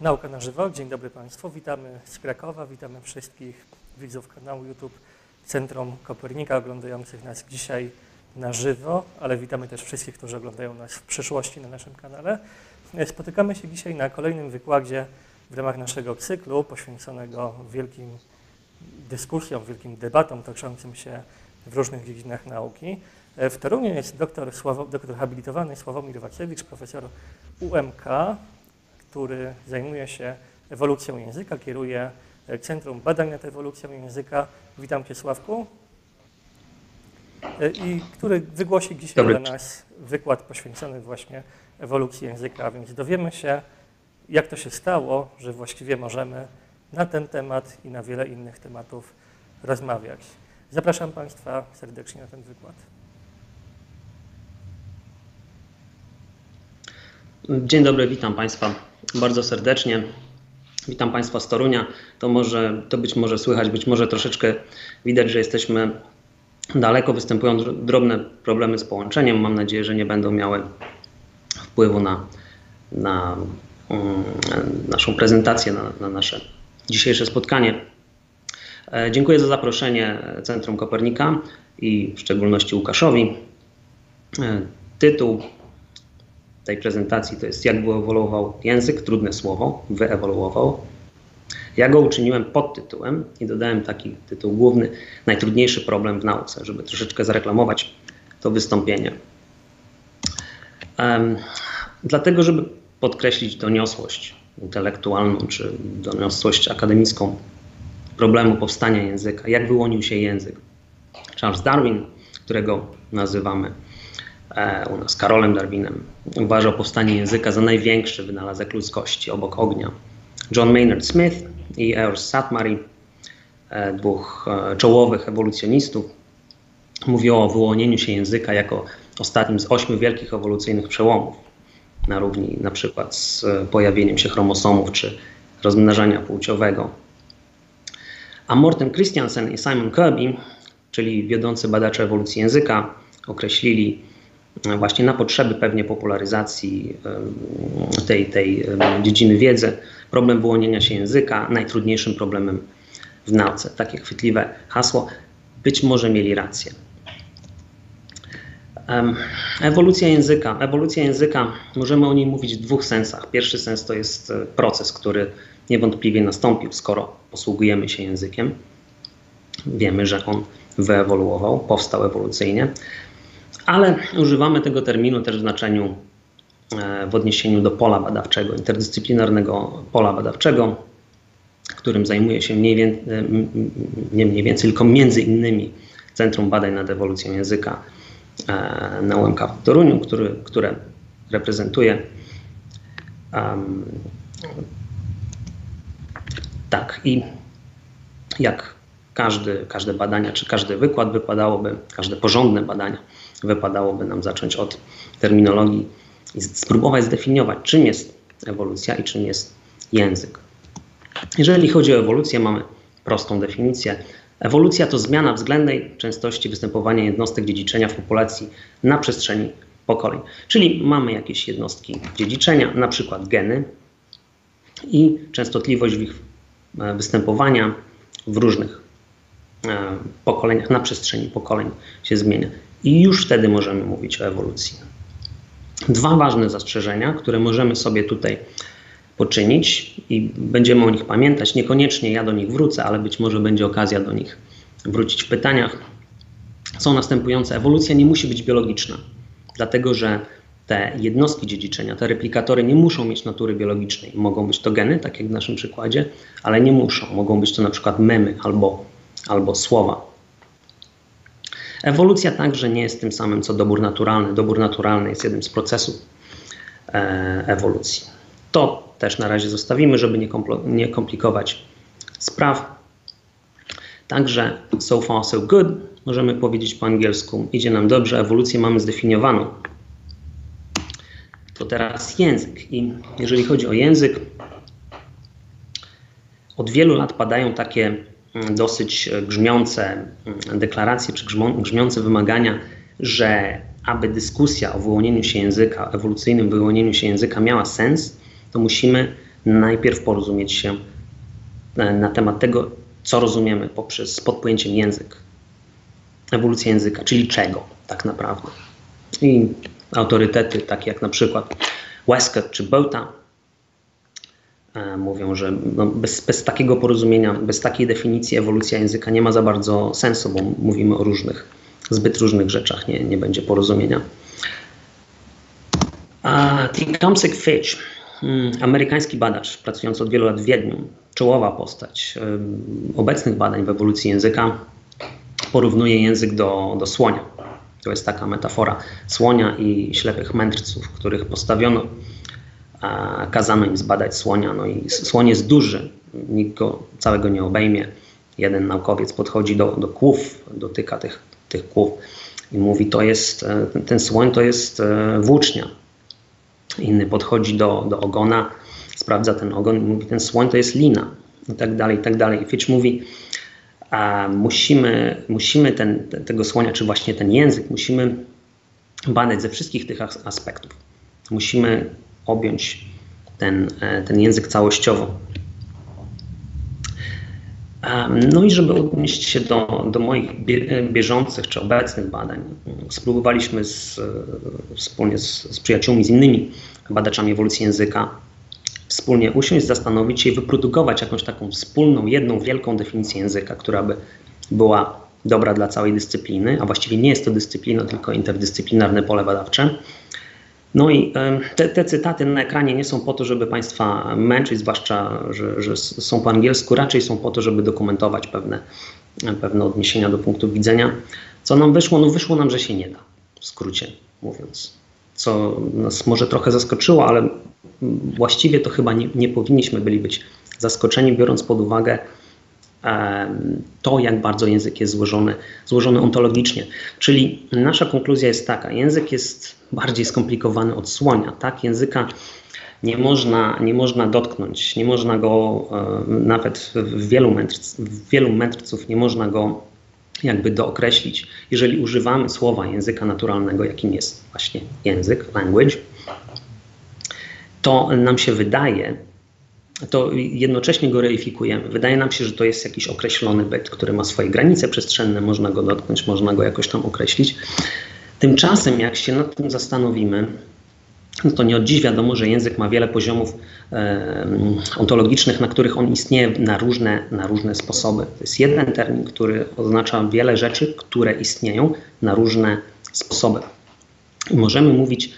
Nauka na żywo. Dzień dobry Państwu. Witamy z Krakowa. Witamy wszystkich widzów kanału YouTube Centrum Kopernika, oglądających nas dzisiaj na żywo, ale witamy też wszystkich, którzy oglądają nas w przyszłości na naszym kanale. Spotykamy się dzisiaj na kolejnym wykładzie w ramach naszego cyklu poświęconego wielkim dyskusjom, wielkim debatom toczącym się w różnych dziedzinach nauki. W Toruniu jest doktor, doktor habilitowany Sławomir Wakiewicz, profesor UMK, który zajmuje się ewolucją języka, kieruje Centrum Badań nad Ewolucją Języka. Witam Cię Sławku. I który wygłosi dzisiaj Dobry. dla nas wykład poświęcony właśnie ewolucji języka, więc dowiemy się, jak to się stało, że właściwie możemy na ten temat i na wiele innych tematów rozmawiać. Zapraszam Państwa serdecznie na ten wykład. Dzień dobry, witam Państwa bardzo serdecznie. Witam Państwa z Torunia. To może, to być może słychać, być może troszeczkę widać, że jesteśmy daleko. Występują dr- drobne problemy z połączeniem. Mam nadzieję, że nie będą miały wpływu na, na mm, naszą prezentację, na, na nasze dzisiejsze spotkanie. E, Dziękuję za zaproszenie Centrum Kopernika i w szczególności Łukaszowi. E, Tytuł tej prezentacji to jest jak wyewoluował język, trudne słowo, wyewoluował. Ja go uczyniłem pod tytułem i dodałem taki tytuł główny, najtrudniejszy problem w nauce, żeby troszeczkę zareklamować to wystąpienie. Um, dlatego, żeby podkreślić doniosłość intelektualną czy doniosłość akademicką problemu powstania języka, jak wyłonił się język. Charles Darwin, którego nazywamy u nas Karolem Darwinem, uważał powstanie języka za największy wynalazek ludzkości obok ognia. John Maynard Smith i Earl Satmary, e, dwóch e, czołowych ewolucjonistów, mówiło o wyłonieniu się języka jako ostatnim z ośmiu wielkich ewolucyjnych przełomów, na równi na przykład z e, pojawieniem się chromosomów czy rozmnażania płciowego. A Morten Christiansen i Simon Kirby, czyli wiodący badacze ewolucji języka, określili e, właśnie na potrzeby pewnie popularyzacji tej, tej dziedziny wiedzy problem wyłonienia się języka najtrudniejszym problemem w nauce. Takie chwytliwe hasło. Być może mieli rację. Ewolucja języka. Ewolucja języka, możemy o niej mówić w dwóch sensach. Pierwszy sens to jest e, proces, który niewątpliwie nastąpił, skoro posługujemy się językiem. Wiemy, że on wyewoluował, powstał ewolucyjnie, ale używamy tego terminu też w znaczeniu e, w odniesieniu do pola badawczego, interdyscyplinarnego pola badawczego, którym zajmuje się mniej więcej, nie mniej więcej, tylko między innymi Centrum Badań nad Ewolucją Języka e, na UMK w Toruniu, który, które reprezentuje. Um, tak, i jak każdy, każde badania, czy każdy wykład wypadałoby, każde porządne badania wypadałoby nam zacząć od terminologii i spróbować zdefiniować, czym jest ewolucja i czym jest język. Jeżeli chodzi o ewolucję, mamy prostą definicję. Ewolucja to zmiana względnej częstości występowania jednostek dziedziczenia w populacji na przestrzeni pokoleń. Czyli mamy jakieś jednostki dziedziczenia, na przykład geny, i częstotliwość ich e, występowania w różnych e, pokoleniach, na przestrzeni pokoleń się zmienia. I już wtedy możemy mówić o ewolucji. Dwa ważne zastrzeżenia, które możemy sobie tutaj poczynić i będziemy o nich pamiętać. Niekoniecznie ja do nich wrócę, ale być może będzie okazja do nich wrócić w pytaniach. Są następujące. Ewolucja nie musi być biologiczna, dlatego że te jednostki dziedziczenia, te replikatory nie muszą mieć natury biologicznej. Mogą być to geny, tak jak w naszym przykładzie, ale nie muszą. Mogą być to na przykład memy albo, albo słowa. Ewolucja także nie jest tym samym co dobór naturalny. Dobór naturalny jest jednym z procesów e, ewolucji. To też na razie zostawimy, żeby nie, nie komplikować spraw. Także so far so good, możemy powiedzieć po angielsku. Idzie nam dobrze, ewolucję mamy zdefiniowaną. To teraz język. I jeżeli chodzi o język, od wielu lat padają takie dosyć grzmiące mm, deklaracje czy grzmiące wymagania, że aby dyskusja o wyłonieniu się języka, ewolucyjnym wyłonieniu się języka miała sens, to musimy najpierw porozumieć się e, na temat tego, co rozumiemy poprzez pod pojęciem język, ewolucja języka, czyli czego tak naprawdę. I autorytety, takie jak na przykład Westcott czy Bota, e, mówią, że no bez, bez takiego porozumienia, bez takiej definicji ewolucja języka nie ma za bardzo sensu, bo mówimy o różnych, zbyt różnych rzeczach, nie, nie będzie porozumienia. A Tecumseh Fitch, mm, amerykański badacz pracujący od wielu lat w Wiedniu, czołowa postać obecnych badań w ewolucji języka, porównuje język do, do słonia. To jest taka metafora słonia i ślepych mędrców, których postawiono, kazano im zbadać słonia. No i słoń jest duży, nikt go całego nie obejmie. Jeden naukowiec podchodzi do, do kłów, dotyka tych, tych kłów i mówi, to jest, e, ten słoń to jest e, włócznia. Inny podchodzi do, do ogona, sprawdza ten ogon i mówi, ten słoń to jest lina i tak dalej, i tak dalej. Fitch mówi, a musimy, musimy ten, tego słonia, czy właśnie ten język, musimy badać ze wszystkich tych aspektów. Musimy objąć ten, e, ten język całościowo. No i żeby odnieść się do, do moich bieżących czy obecnych badań, spróbowaliśmy z, wspólnie z, z przyjaciółmi, z innymi badaczami ewolucji języka, wspólnie usiąść, zastanowić się i wyprodukować jakąś taką wspólną, jedną wielką definicję języka, która by była dobra dla całej dyscypliny, a właściwie nie jest to dyscyplina, tylko interdyscyplinarne pole badawcze. No i te, te, cytaty na ekranie nie są po to, żeby Państwa męczyć, zwłaszcza, że, że, są po angielsku, raczej są po to, żeby dokumentować pewne, pewne odniesienia do punktu widzenia. Co nam wyszło? No wyszło nam, że się nie da, w skrócie mówiąc. Co nas może trochę zaskoczyło, ale właściwie to chyba nie, nie powinniśmy byli być zaskoczeni, biorąc pod uwagę to, jak bardzo język jest złożony, złożony ontologicznie. Czyli nasza konkluzja jest taka: język jest bardziej skomplikowany od słonia. Tak? Języka nie można, nie można dotknąć, nie można go nawet w wielu, mędrc, w wielu mędrców nie można go jakby dookreślić. Jeżeli używamy słowa języka naturalnego, jakim jest właśnie język, language, to nam się wydaje, to jednocześnie go reifikujemy. Wydaje nam się, że to jest jakiś określony byt, który ma swoje granice przestrzenne, można go dotknąć, można go jakoś tam określić. Tymczasem, jak się nad tym zastanowimy, no to nie od dziś wiadomo, że język ma wiele poziomów e, ontologicznych, na których on istnieje na różne, na różne sposoby. To jest jeden termin, który oznacza wiele rzeczy, które istnieją na różne sposoby. I możemy mówić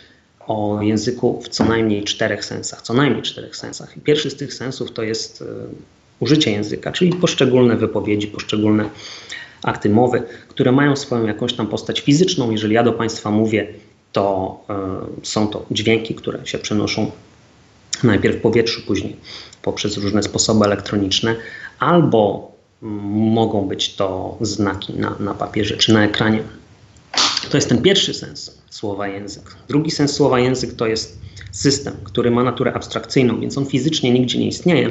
o języku w co najmniej czterech sensach, co najmniej czterech sensach. I pierwszy z tych sensów to jest e, użycie języka, czyli poszczególne wypowiedzi, poszczególne akty mowy, które mają swoją jakąś tam postać fizyczną. Jeżeli ja do Państwa mówię, to y, są to dźwięki, które się przenoszą najpierw w powietrzu, później poprzez różne sposoby elektroniczne, albo mogą być to znaki na, na papierze czy na ekranie. To jest ten pierwszy sens słowa język. Drugi sens słowa język to jest system, który ma naturę abstrakcyjną, więc on fizycznie nigdzie nie istnieje,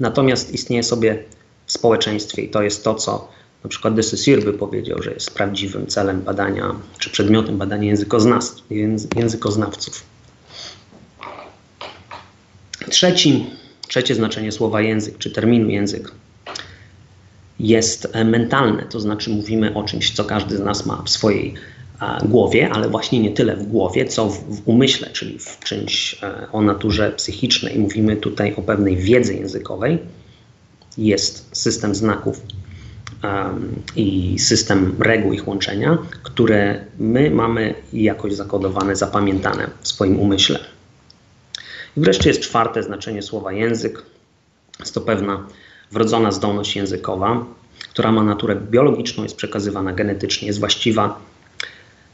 natomiast istnieje sobie w społeczeństwie i to jest to, co na przykład de Saussure by powiedział, że jest prawdziwym celem badania, czy przedmiotem badania językoznawców. Trzeci, trzecie znaczenie słowa język, czy terminu język jest mentalne, to znaczy mówimy o czymś, co każdy z nas ma w swojej głowie, ale właśnie nie tyle w głowie, co w, w umyśle, czyli w czymś e, o naturze psychicznej. Mówimy tutaj o pewnej wiedzy językowej. Jest system znaków um, i system reguł ich łączenia, które my mamy jakoś zakodowane, zapamiętane w swoim umyśle. I wreszcie jest czwarte znaczenie słowa język. Jest to pewna wrodzona zdolność językowa, która ma naturę biologiczną, jest przekazywana genetycznie, jest właściwa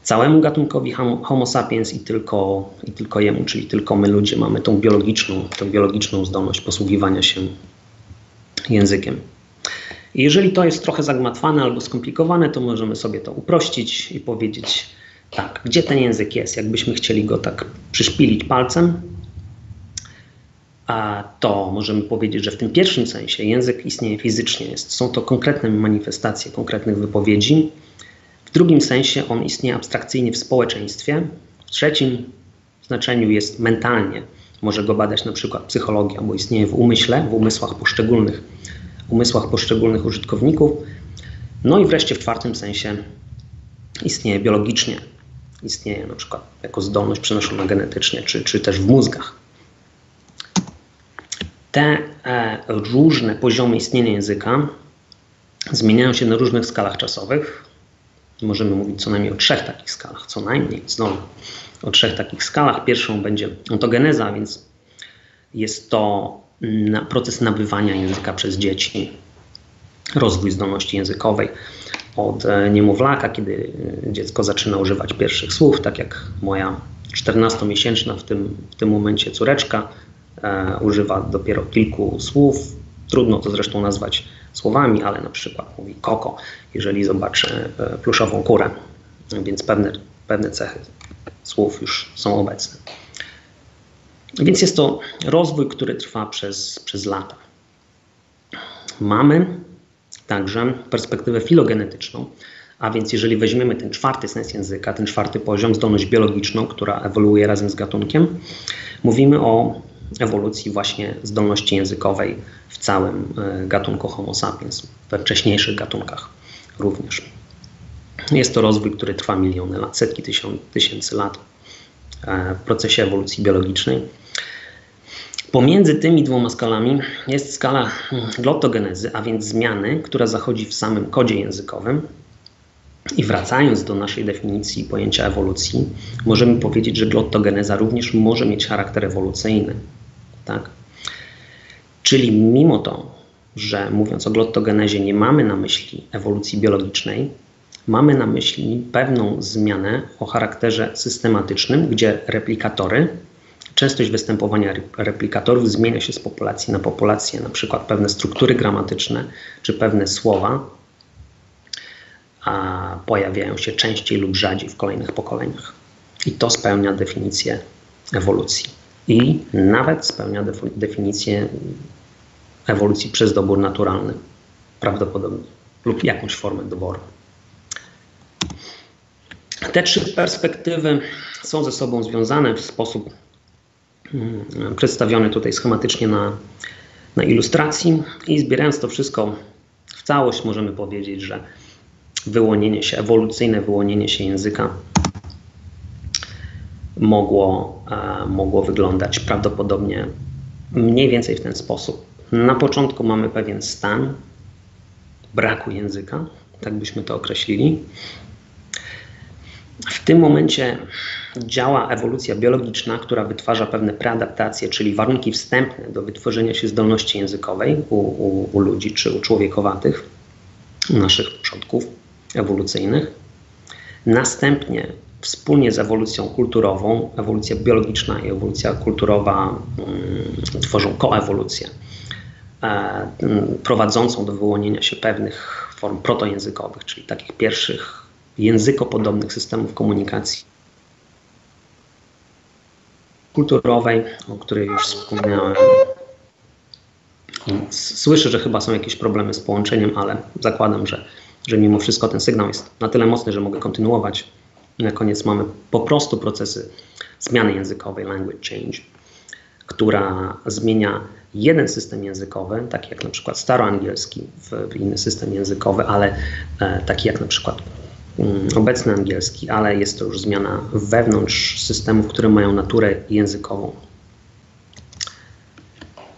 całemu gatunkowi Homo sapiens i tylko, i tylko jemu, czyli tylko my ludzie mamy tą biologiczną, tą biologiczną zdolność posługiwania się językiem. Jeżeli to jest trochę zagmatwane albo skomplikowane, to możemy sobie to uprościć i powiedzieć tak, gdzie ten język jest, jakbyśmy chcieli go tak przyszpilić palcem, a to możemy powiedzieć, że w tym pierwszym sensie język istnieje fizycznie. Jest, są to konkretne manifestacje konkretnych wypowiedzi, w drugim sensie on istnieje abstrakcyjnie w społeczeństwie. W trzecim znaczeniu jest mentalnie Może go badać na przykład psychologia, bo istnieje w umyśle, w umysłach poszczególnych, umysłach poszczególnych użytkowników. No i wreszcie w czwartym sensie istnieje biologicznie. Istnieje na przykład jako zdolność przenoszona genetycznie, czy, czy też w mózgach. Te e, różne poziomy istnienia języka zmieniają się na różnych skalach czasowych. Możemy mówić co najmniej o trzech takich skalach, co najmniej znowu o trzech takich skalach. Pierwszą będzie ontogeneza, więc jest to proces nabywania języka przez dzieci, rozwój zdolności językowej od e, niemowlaka, kiedy e, dziecko zaczyna używać pierwszych słów, tak jak moja 14-miesięczna w tym, w tym momencie córeczka e, używa dopiero kilku słów. Trudno to zresztą nazwać słowami, ale na przykład mówi koko, jeżeli zobaczy e, pluszową kurę, więc pewne, pewne cechy słów już są obecne. Więc jest to rozwój, który trwa przez, przez lata. Mamy także perspektywę filogenetyczną, a więc jeżeli weźmiemy ten czwarty sens języka, ten czwarty poziom, zdolność biologiczną, która ewoluuje razem z gatunkiem, mówimy o ewolucji właśnie zdolności językowej w całym e, gatunku Homo sapiens, we wcześniejszych gatunkach również. Jest to rozwój, który trwa miliony lat, setki tysięcy lat e, w procesie ewolucji biologicznej. Pomiędzy tymi dwoma skalami jest skala hmm, glottogenezy, a więc zmiany, która zachodzi w samym kodzie językowym. I wracając do naszej definicji pojęcia ewolucji, możemy powiedzieć, że glottogeneza również może mieć charakter ewolucyjny. Tak? Czyli mimo to, że mówiąc o glottogenezie nie mamy na myśli ewolucji biologicznej, mamy na myśli pewną zmianę o charakterze systematycznym, gdzie replikatory, częstość występowania replikatorów zmienia się z populacji na populację, na przykład pewne struktury gramatyczne czy pewne słowa a pojawiają się częściej lub rzadziej w kolejnych pokoleniach. I to spełnia definicję ewolucji. I nawet spełnia definicję ewolucji przez dobór naturalny, prawdopodobnie, lub jakąś formę doboru. Te trzy perspektywy są ze sobą związane w sposób mm, przedstawiony tutaj schematycznie na, na ilustracji i zbierając to wszystko w całość możemy powiedzieć, że wyłonienie się, ewolucyjne wyłonienie się języka mogło, e, mogło wyglądać prawdopodobnie mniej więcej w ten sposób. Na początku mamy pewien stan braku języka, tak byśmy to określili. W tym momencie działa ewolucja biologiczna, która wytwarza pewne preadaptacje, czyli warunki wstępne do wytworzenia się zdolności językowej u, u, u ludzi czy u człowiekowatych, u naszych przodków ewolucyjnych. Następnie wspólnie z ewolucją kulturową, ewolucja biologiczna i ewolucja kulturowa mm, tworzą koewolucję e, mm, prowadzącą do wyłonienia się pewnych form protojęzykowych, czyli takich pierwszych językopodobnych systemów komunikacji kulturowej, o której już wspomniałem. Słyszę, że chyba są jakieś problemy z połączeniem, ale zakładam, że że mimo wszystko ten sygnał jest na tyle mocny, że mogę kontynuować. Na koniec mamy po prostu procesy zmiany językowej, language change, która zmienia jeden system językowy, taki jak na przykład staroangielski w inny system językowy, ale e, taki jak na przykład mm, obecny angielski, ale jest to już zmiana wewnątrz systemów, które mają naturę językową.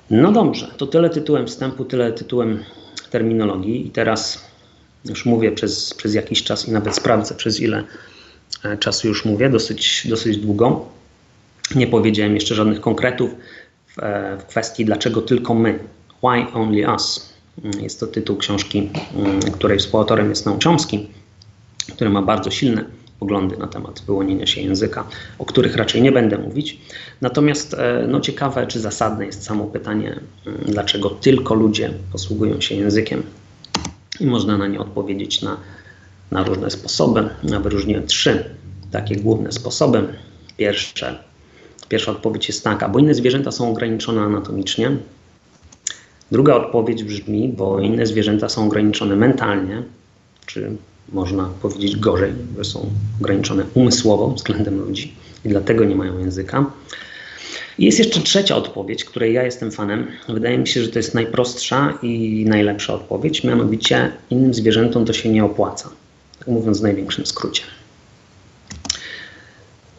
No dobrze, to tyle tytułem wstępu, tyle tytułem terminologii i teraz już mówię przez, przez jakiś czas i nawet sprawdzę, przez ile czasu już mówię, dosyć, dosyć długo. Nie powiedziałem jeszcze żadnych konkretów w, e, w kwestii, dlaczego tylko my. Why only us? Mm, jest to tytuł książki, mm, której współautorem jest Naum Chomsky, który ma bardzo silne poglądy na temat wyłonienia się języka, o których raczej nie będę mówić. Natomiast e, no, ciekawe, czy zasadne jest samo pytanie, mm, dlaczego tylko ludzie posługują się językiem i można na nie odpowiedzieć na, na różne sposoby. Wyróżniłem trzy takie główne sposoby. Pierwsze, pierwsza odpowiedź jest taka, bo inne zwierzęta są ograniczone anatomicznie. Druga odpowiedź brzmi, bo inne zwierzęta są ograniczone mentalnie, czy można powiedzieć gorzej, że są ograniczone umysłowo względem ludzi i dlatego nie mają języka. I jest jeszcze trzecia odpowiedź, której ja jestem fanem. Wydaje mi się, że to jest najprostsza i najlepsza odpowiedź, mianowicie innym zwierzętom to się nie opłaca. Tak mówiąc w największym skrócie.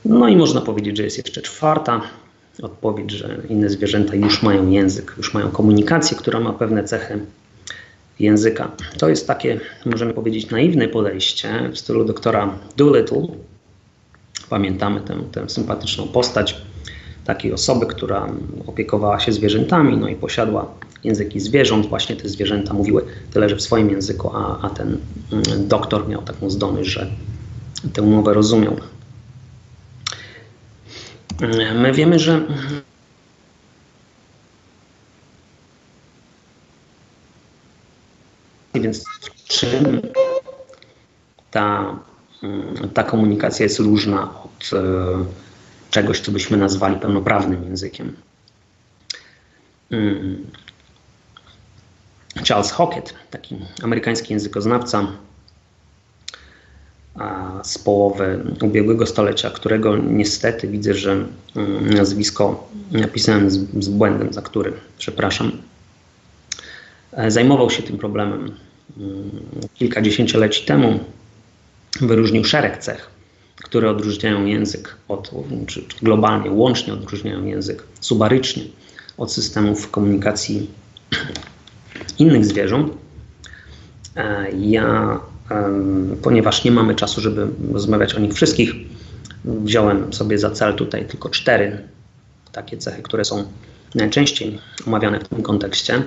No i można powiedzieć, że jest jeszcze czwarta odpowiedź, że inne zwierzęta już mają język, już mają komunikację, która ma pewne cechy języka. To jest takie, możemy powiedzieć, naiwne podejście w stylu doktora Doolittle. Pamiętamy tę, tę sympatyczną postać takiej osoby, która opiekowała się zwierzętami, no i posiadła języki zwierząt. Właśnie te zwierzęta mówiły tyle, że w swoim języku, a, a ten mm, doktor miał taką zdolność, że tę mowę rozumiał. My wiemy, że więc czym ta, ta komunikacja jest różna od e, czegoś, co byśmy nazwali pełnoprawnym językiem. Charles Hockett, taki amerykański językoznawca z połowy ubiegłego stolecia, którego niestety widzę, że mm, nazwisko napisałem z, z błędem, za który przepraszam. E, zajmował się tym problemem mm, kilka dziesięcioleci temu. Wyróżnił szereg cech, które odróżniają język od, czy globalnie, łącznie odróżniają język subarycznie od systemów komunikacji innych zwierząt. E, ja ponieważ nie mamy czasu, żeby rozmawiać o nich wszystkich, wziąłem sobie za cel tutaj tylko cztery takie cechy, które są najczęściej omawiane w tym kontekście.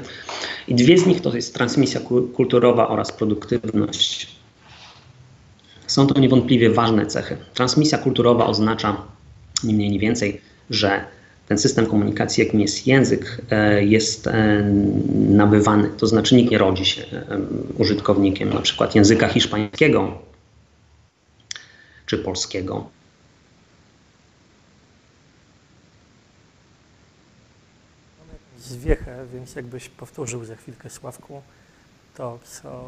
I dwie z nich to jest transmisja kulturowa oraz produktywność. Są to niewątpliwie ważne cechy. Transmisja kulturowa oznacza ni mniej, ni więcej, że ten system komunikacji, jakim jest język, e, jest e, nabywany. To znaczy nikt nie rodzi się e, użytkownikiem na przykład języka hiszpańskiego czy polskiego. Zwiechę, więc jakbyś powtórzył za chwilkę Sławku to, co...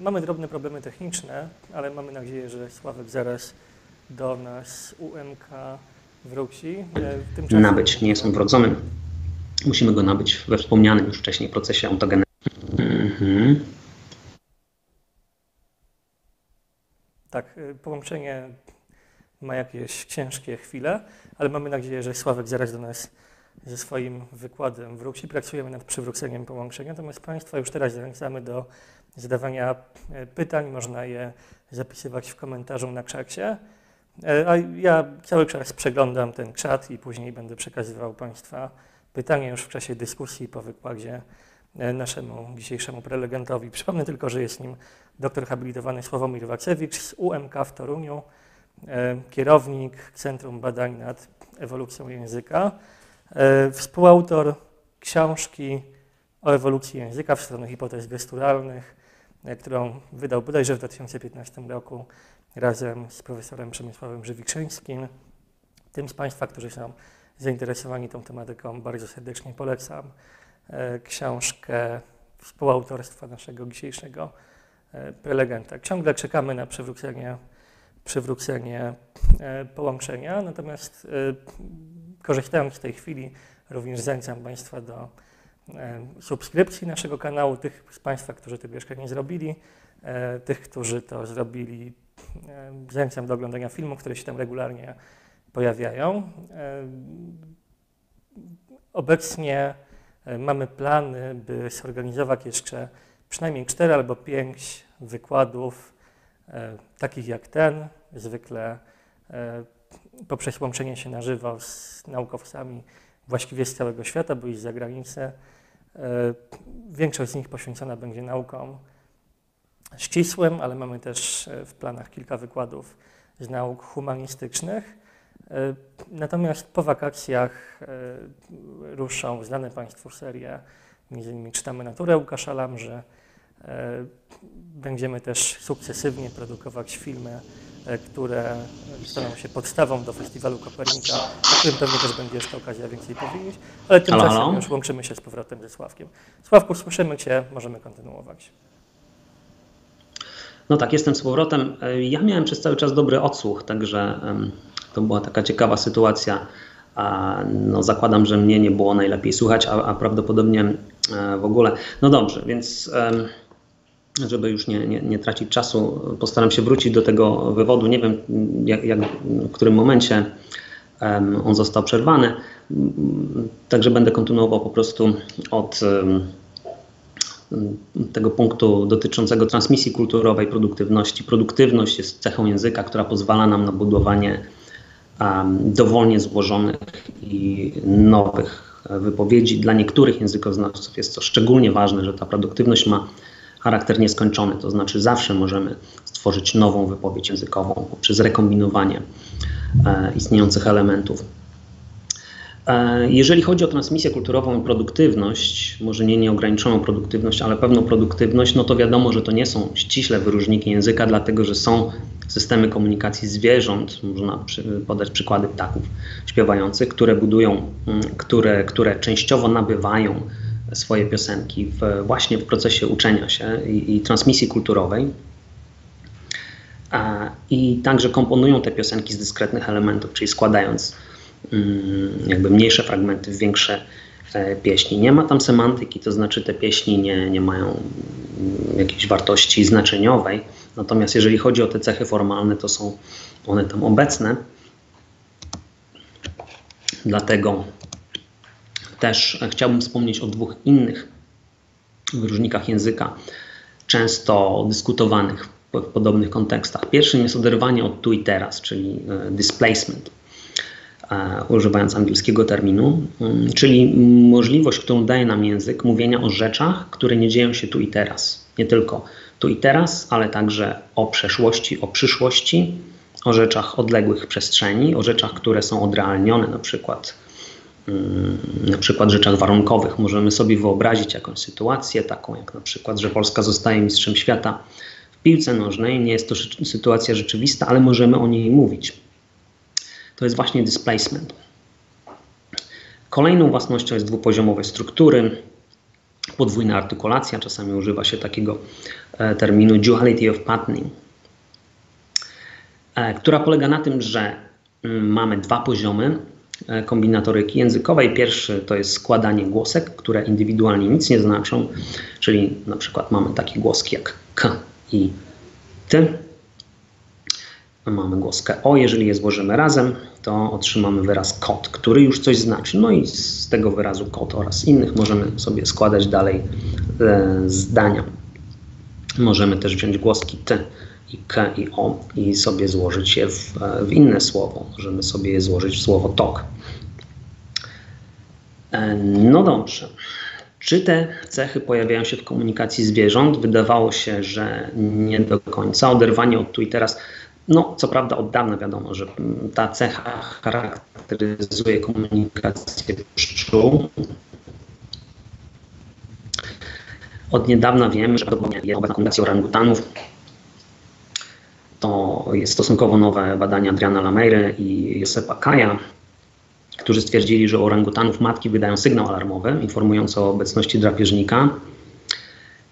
Mamy drobne problemy techniczne, ale mamy nadzieję, że Sławek zaraz do nas UMK wróci. E. Nabyć, nie jest on wrodzonym. Musimy go nabyć we wspomnianym już wcześniej procesie autogenezy. Mhm. Tak, e, połączenie ma jakieś ciężkie chwile, ale mamy nadzieję, że Sławek zaraz do nas ze swoim wykładem wróci. Pracujemy nad przywróceniem połączenia, natomiast Państwa już teraz zachęcamy do zadawania e, pytań. Można je zapisywać w komentarzu na czacie. E, a ja cały czas przeglądam ten czat i później będę przekazywał Państwa pytania już w czasie dyskusji po wykładzie e, naszemu dzisiejszemu prelegentowi. Przypomnę tylko, że jest nim doktor habilitowany Sławomir Wacewicz z UMK w Toruniu, e, kierownik Centrum Badań nad Ewolucją Języka, współautor książki o ewolucji języka w stronę hipotez gesturalnych, którą wydał bodajże w 2015 roku razem z profesorem Przemysławem Żywikszyńskim. Tym z Państwa, którzy są zainteresowani tą tematyką, bardzo serdecznie polecam e, książkę współautorstwa naszego dzisiejszego e, prelegenta. Ciągle czekamy na przywrócenie, przywrócenie e, połączenia, natomiast korzystając z tej chwili również zachęcam Państwa do subskrypcji naszego kanału, tych z Państwa, którzy tego jeszcze nie zrobili, tych, którzy to zrobili zachęcam do oglądania filmów, które się tam regularnie pojawiają. E, obecnie e, mamy plany, by zorganizować jeszcze przynajmniej cztery albo pięć wykładów, takich jak ten, zwykle poprzez łączenie się na żywo z naukowcami właściwie z całego świata, bo i z zagranicy. Większość z nich poświęcona będzie naukom ścisłym, ale mamy też e, w planach kilka wykładów z nauk humanistycznych. E, natomiast po wakacjach e, ruszą znane Państwu serie, między innymi czytamy naturę Łukasza Lamży. Będziemy też sukcesywnie produkować filmy, które staną się podstawą do festiwalu Kopernika, o którym pewnie też będzie jeszcze okazja więcej powiedzieć, ale tymczasem halo, halo. już łączymy się z powrotem ze Sławkiem. Sławku, słyszymy Cię, możemy kontynuować. No tak, jestem z powrotem. E, ja miałem przez cały czas dobry odsłuch, także to była taka ciekawa sytuacja. no zakładam, że mnie nie było najlepiej słuchać, a, a prawdopodobnie w ogóle. No dobrze, więc żeby już nie, nie, nie, tracić czasu, postaram się wrócić do tego wywodu. Nie wiem, jak, jak, w którym momencie on został przerwany. Także będę kontynuował po prostu od tego punktu dotyczącego transmisji kulturowej, produktywności. Produktywność jest cechą języka, która pozwala nam na budowanie dowolnie złożonych i nowych wypowiedzi. Dla niektórych językoznawców jest to szczególnie ważne, że ta produktywność ma charakter nieskończony, to znaczy zawsze możemy stworzyć nową wypowiedź językową poprzez rekombinowanie e, istniejących elementów. E, jeżeli chodzi o transmisję kulturową i produktywność, może nie nieograniczoną produktywność, ale pewną produktywność, no to wiadomo, że to nie są ściśle wyróżniki języka, dlatego że są systemy komunikacji zwierząt, można podać przykłady ptaków śpiewających, które budują, mm, które, które częściowo nabywają swoje piosenki w, właśnie w procesie uczenia się i, i transmisji kulturowej. A, I także komponują te piosenki z dyskretnych elementów, czyli składając jakby mniejsze fragmenty w większe e, pieśni. Nie ma tam semantyki, to znaczy te pieśni nie, nie mają jakiejś wartości znaczeniowej. Natomiast jeżeli chodzi o te cechy formalne, to są one tam obecne. Dlatego też chciałbym wspomnieć o dwóch innych wyróżnikach języka, często dyskutowanych w podobnych kontekstach. Pierwszym jest oderwanie od tu i teraz, czyli e, displacement, e, używając angielskiego terminu, mm, czyli możliwość, którą daje nam język mówienia o rzeczach, które nie dzieją się tu i teraz. Nie tylko tu i teraz, ale także o przeszłości, o przyszłości, o rzeczach odległych przestrzeni, o rzeczach, które są odrealnione, na przykład Mm, na przykład rzeczach warunkowych. Możemy sobie wyobrazić jakąś sytuację, taką jak na przykład, że Polska zostaje mistrzem świata w piłce nożnej. Nie jest to sytuacja rzeczywista, ale możemy o niej mówić. To jest właśnie displacement. Kolejną własnością jest dwupoziomowe struktury, podwójna artykulacja, czasami używa się takiego e, terminu duality of patterning, e, która polega na tym, że mm, mamy dwa poziomy E, kombinatoryki językowej. Pierwszy to jest składanie głosek, które indywidualnie nic nie znaczą, czyli na przykład mamy takie głoski jak k i ty. Mamy głoskę o, jeżeli je złożymy razem, to otrzymamy wyraz kot, który już coś znaczy. No i z tego wyrazu kot oraz innych możemy sobie składać dalej e, zdania. Możemy też wziąć głoski ty i k i o i sobie złożyć je w, w inne słowo. Możemy sobie je złożyć w słowo tok. E, no dobrze. Czy te cechy pojawiają się w komunikacji zwierząt? Wydawało się, że nie do końca. Oderwanie od tu i teraz. No, co prawda od dawna wiadomo, że ta cecha charakteryzuje komunikację pszczół. Od niedawna wiemy, że komunikacja orangutanów to jest stosunkowo nowe badania Adriana Lameiry i Josepa Kaja, którzy stwierdzili, że orangutanów matki wydają sygnał alarmowy informujący o obecności drapieżnika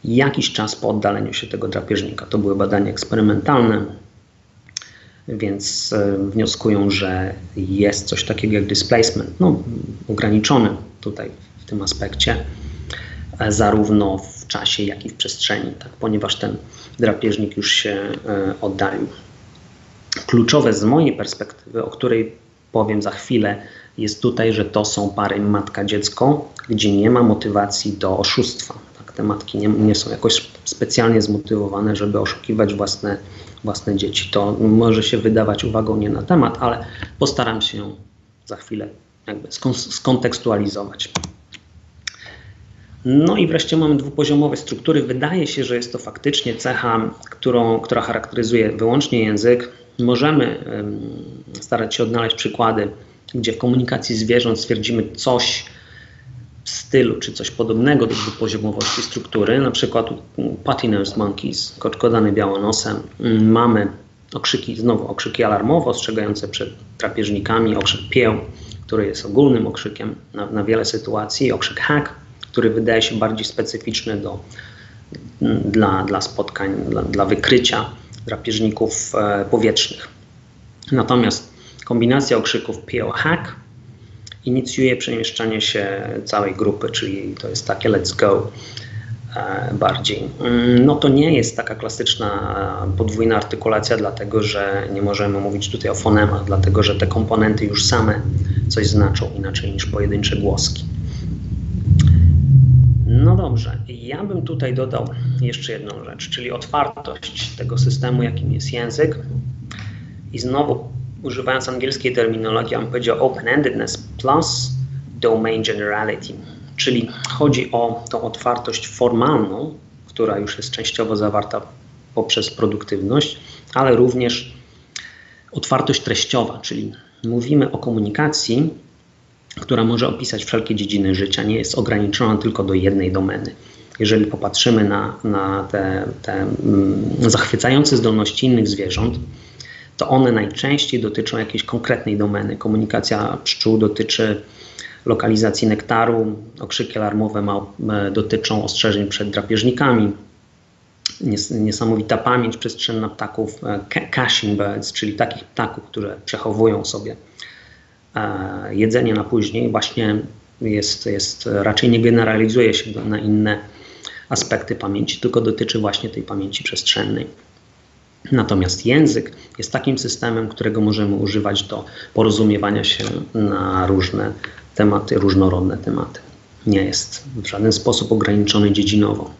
jakiś czas po oddaleniu się tego drapieżnika. To były badania eksperymentalne, więc e, wnioskują, że jest coś takiego jak displacement, no, ograniczony tutaj w tym aspekcie, e, zarówno w czasie, jak i w przestrzeni, tak, ponieważ ten drapieżnik już się e, oddalił. Kluczowe z mojej perspektywy, o której powiem za chwilę, jest tutaj, że to są pary matka-dziecko, gdzie nie ma motywacji do oszustwa. Tak, te matki nie, nie są jakoś specjalnie zmotywowane, żeby oszukiwać własne, własne dzieci. To może się wydawać uwagą nie na temat, ale postaram się za chwilę jakby skontekstualizować. No i wreszcie mamy dwupoziomowe struktury. Wydaje się, że jest to faktycznie cecha, którą, która charakteryzuje wyłącznie język. Możemy starać się odnaleźć przykłady, gdzie w komunikacji zwierząt stwierdzimy coś stylu, czy coś podobnego do dwupoziomowości struktury. Na przykład patiners monkeys, koczkodany białonosem. Mamy okrzyki, znowu okrzyki alarmowe, ostrzegające przed drapieżnikami, okrzyk pieł, który jest ogólnym okrzykiem na, na wiele sytuacji, okrzyk hack, który wydaje się bardziej specyficzny do, dla, dla spotkań, dla, dla wykrycia drapieżników e, powietrznych. Natomiast kombinacja okrzyków PO hack inicjuje przemieszczanie się całej grupy, czyli to jest takie let's go e, bardziej. Mm, No to nie jest taka klasyczna e, podwójna artykulacja, dlatego że nie możemy mówić tutaj o fonemach, dlatego że te komponenty już same coś znaczą inaczej niż pojedyncze głoski. No dobrze, ja bym tutaj dodał jeszcze jedną rzecz, czyli otwartość tego systemu, jakim jest język. I znowu, używając angielskiej terminologii, bym powiedział open-endedness plus domain generality, czyli chodzi o tą otwartość formalną, która już jest częściowo zawarta poprzez produktywność, ale również otwartość treściowa, czyli mówimy o komunikacji, która może opisać wszelkie dziedziny życia, nie jest ograniczona tylko do jednej domeny. Jeżeli popatrzymy na, na te, te mm, zachwycające zdolności innych zwierząt, to one najczęściej dotyczą jakiejś konkretnej domeny. Komunikacja pszczół dotyczy lokalizacji nektaru, okrzyki alarmowe ma, e, dotyczą ostrzeżeń przed drapieżnikami. Nies, niesamowita pamięć przestrzenna ptaków, e, ca- caching birds, czyli takich ptaków, które przechowują sobie e, jedzenie na później, właśnie jest, jest raczej nie generalizuje się na inne aspekty pamięci, tylko dotyczy właśnie tej pamięci przestrzennej. Natomiast język jest takim systemem, którego możemy używać do porozumiewania się na różne tematy, różnorodne tematy. Nie jest w żaden sposób ograniczony dziedzinowo.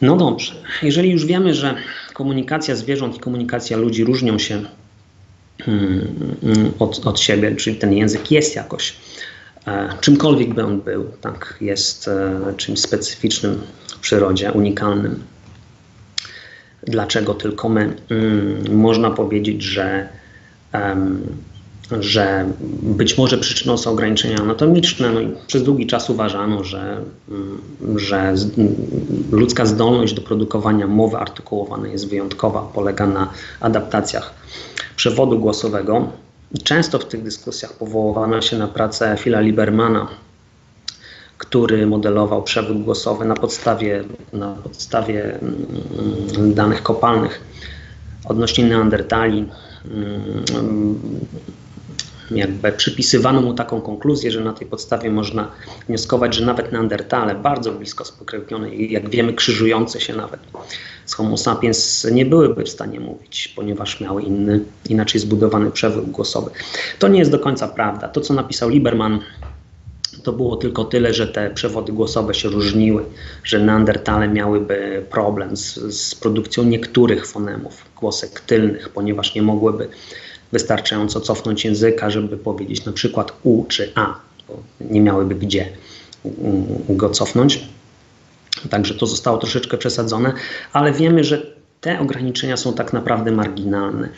No dobrze, jeżeli już wiemy, że komunikacja zwierząt i komunikacja ludzi różnią się mm, od, od siebie, czyli ten język jest jakoś, e, czymkolwiek by on był, tak, jest e, czymś specyficznym w przyrodzie, unikalnym. Dlaczego tylko my? Mm, Można powiedzieć, że, że być może przyczyną są ograniczenia anatomiczne. No i przez długi czas uważano, że, mm, że ludzka zdolność do produkowania mowy artykułowanej jest wyjątkowa, polega na adaptacjach przewodu głosowego. Często w tych dyskusjach powoływano się na pracę Phila Liebermana, który modelował przewód głosowy na podstawie, na podstawie mm, danych kopalnych odnośnie Neandertali. Mm, Jakby przypisywano mu taką konkluzję, że na tej podstawie można wnioskować, że nawet Neandertale, bardzo blisko spokrewnione i jak wiemy krzyżujące się nawet z Homo sapiens nie byłyby w stanie mówić, ponieważ miały inny, inaczej zbudowany przewód głosowy. To nie jest do końca prawda. To, co napisał Lieberman, to było tylko tyle, że te przewody głosowe się różniły, że Neandertale miałyby problem z, z produkcją niektórych fonemów, głosek tylnych, ponieważ nie mogłyby wystarczająco cofnąć języka, żeby powiedzieć na przykład U czy A, bo nie miałyby gdzie go cofnąć. Także to zostało troszeczkę przesadzone, ale wiemy, że te ograniczenia są tak naprawdę marginalne.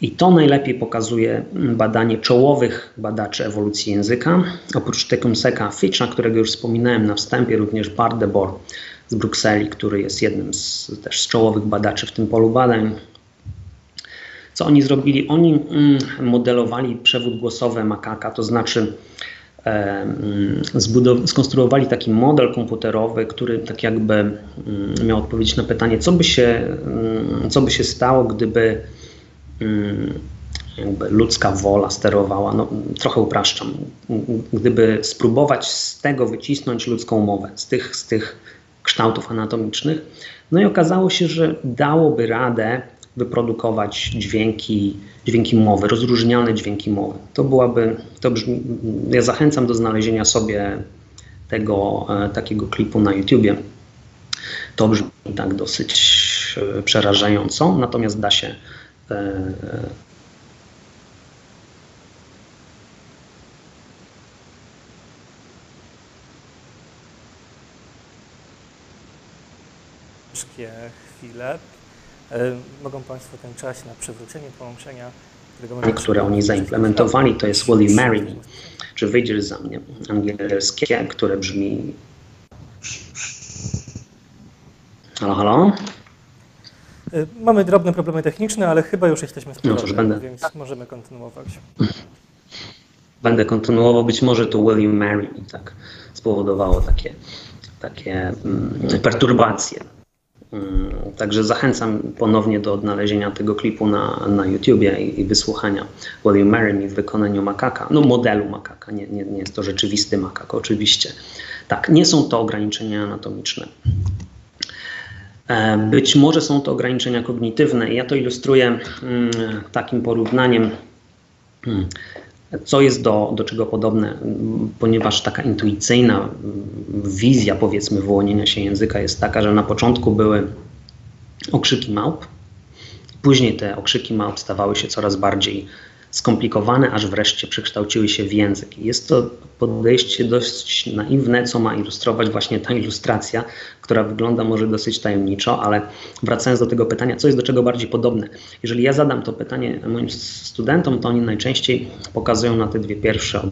I to najlepiej pokazuje badanie czołowych badaczy ewolucji języka. Oprócz Tecumseka Fitcha, którego już wspominałem na wstępie, również Bart z Brukseli, który jest jednym z, też z czołowych badaczy w tym polu badań. Co oni zrobili? Oni mm, modelowali przewód głosowy makaka, to znaczy skonstruowali taki model komputerowy, który tak jakby mm, miał odpowiedzieć na pytanie, co by się, mm, co by się stało, gdyby jakby ludzka wola sterowała, no, trochę upraszczam, gdyby spróbować z tego wycisnąć ludzką mowę, z tych, z tych kształtów anatomicznych. No i okazało się, że dałoby radę wyprodukować dźwięki, dźwięki mowy, rozróżnialne dźwięki mowy. To byłaby, to brzmi, ja zachęcam do znalezienia sobie tego e, takiego klipu na YouTubie. To brzmi tak dosyć e, przerażająco, natomiast da się e, Krótkie chwile. E, Mogą Państwo ten czas na przywrócenie połączenia, którego które oni zaimplementowali, to jest Will You Marry Me, czy wyjdziesz za mnie, angielskie, które brzmi Halo, halo? E, Mamy drobne problemy techniczne, ale chyba już jesteśmy z No powrotem, będę. więc możemy kontynuować. Będę kontynuował, być może to Will You Marry tak spowodowało takie, takie mm, perturbacje. Mm, także zachęcam ponownie do odnalezienia tego klipu na, na YouTubie i, i wysłuchania Will You Marry Me w wykonaniu makaka, no modelu makaka, nie, nie, nie jest to rzeczywisty makak oczywiście. Tak, nie są to ograniczenia anatomiczne. E, być może są to ograniczenia kognitywne. Ja to ilustruję mm, takim porównaniem, mm, co jest do, do czego podobne, mm, ponieważ taka intuicyjna wizja, powiedzmy, wyłonienia się języka jest taka, że na początku były okrzyki małp, później te okrzyki małp stawały się coraz bardziej skomplikowane, aż wreszcie przekształciły się w język. Jest to podejście dość naiwne, co ma ilustrować właśnie ta ilustracja, która wygląda może dosyć tajemniczo, ale wracając do tego pytania, co jest do czego bardziej podobne? Jeżeli ja zadam to pytanie moim studentom, to oni najczęściej pokazują na te dwie pierwsze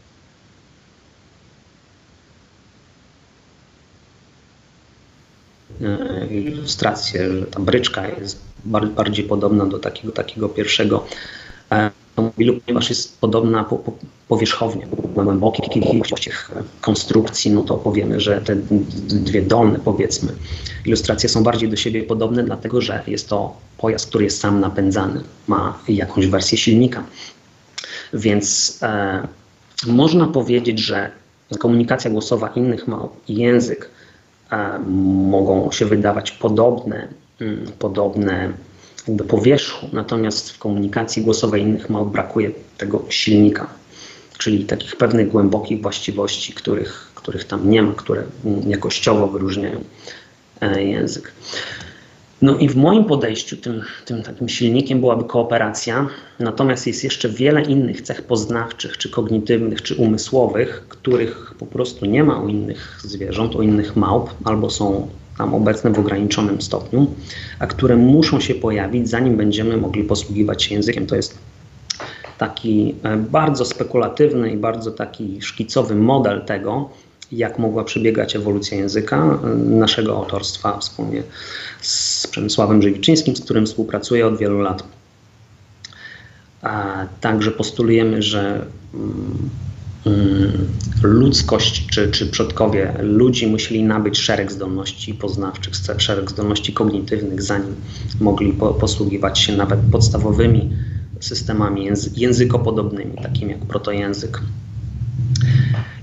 ilustracje, że ta bryczka jest bardziej podobna do takiego, takiego pierwszego automobilu, ponieważ jest podobna po, po, powierzchownie, głębokiej ilości konstrukcji, no to powiemy, że te dwie dolne, powiedzmy, ilustracje są bardziej do siebie podobne, dlatego że jest to pojazd, który jest sam napędzany, ma jakąś wersję silnika. Więc e, można powiedzieć, że komunikacja głosowa innych małp i język e, mogą się wydawać podobne, mm, podobne jakby po wierzchu, natomiast w komunikacji głosowej innych małp brakuje tego silnika, czyli takich pewnych głębokich właściwości, których, których tam nie ma, które jakościowo wyróżniają e, język. No i w moim podejściu tym, tym takim silnikiem byłaby kooperacja, natomiast jest jeszcze wiele innych cech poznawczych, czy kognitywnych, czy umysłowych, których po prostu nie ma u innych zwierząt, u innych małp, albo są tam obecne w ograniczonym stopniu, a które muszą się pojawić, zanim będziemy mogli posługiwać się językiem. To jest taki e, bardzo spekulatywny i bardzo taki szkicowy model tego, jak mogła przebiegać ewolucja języka e, naszego autorstwa wspólnie z Przemysławem Żywiczyńskim, z którym współpracuję od wielu lat. A także postulujemy, że mm, ludzkość czy, czy przodkowie ludzi musieli nabyć szereg zdolności poznawczych, szereg zdolności kognitywnych, zanim mogli po, posługiwać się nawet podstawowymi systemami językopodobnymi, takimi jak protojęzyk.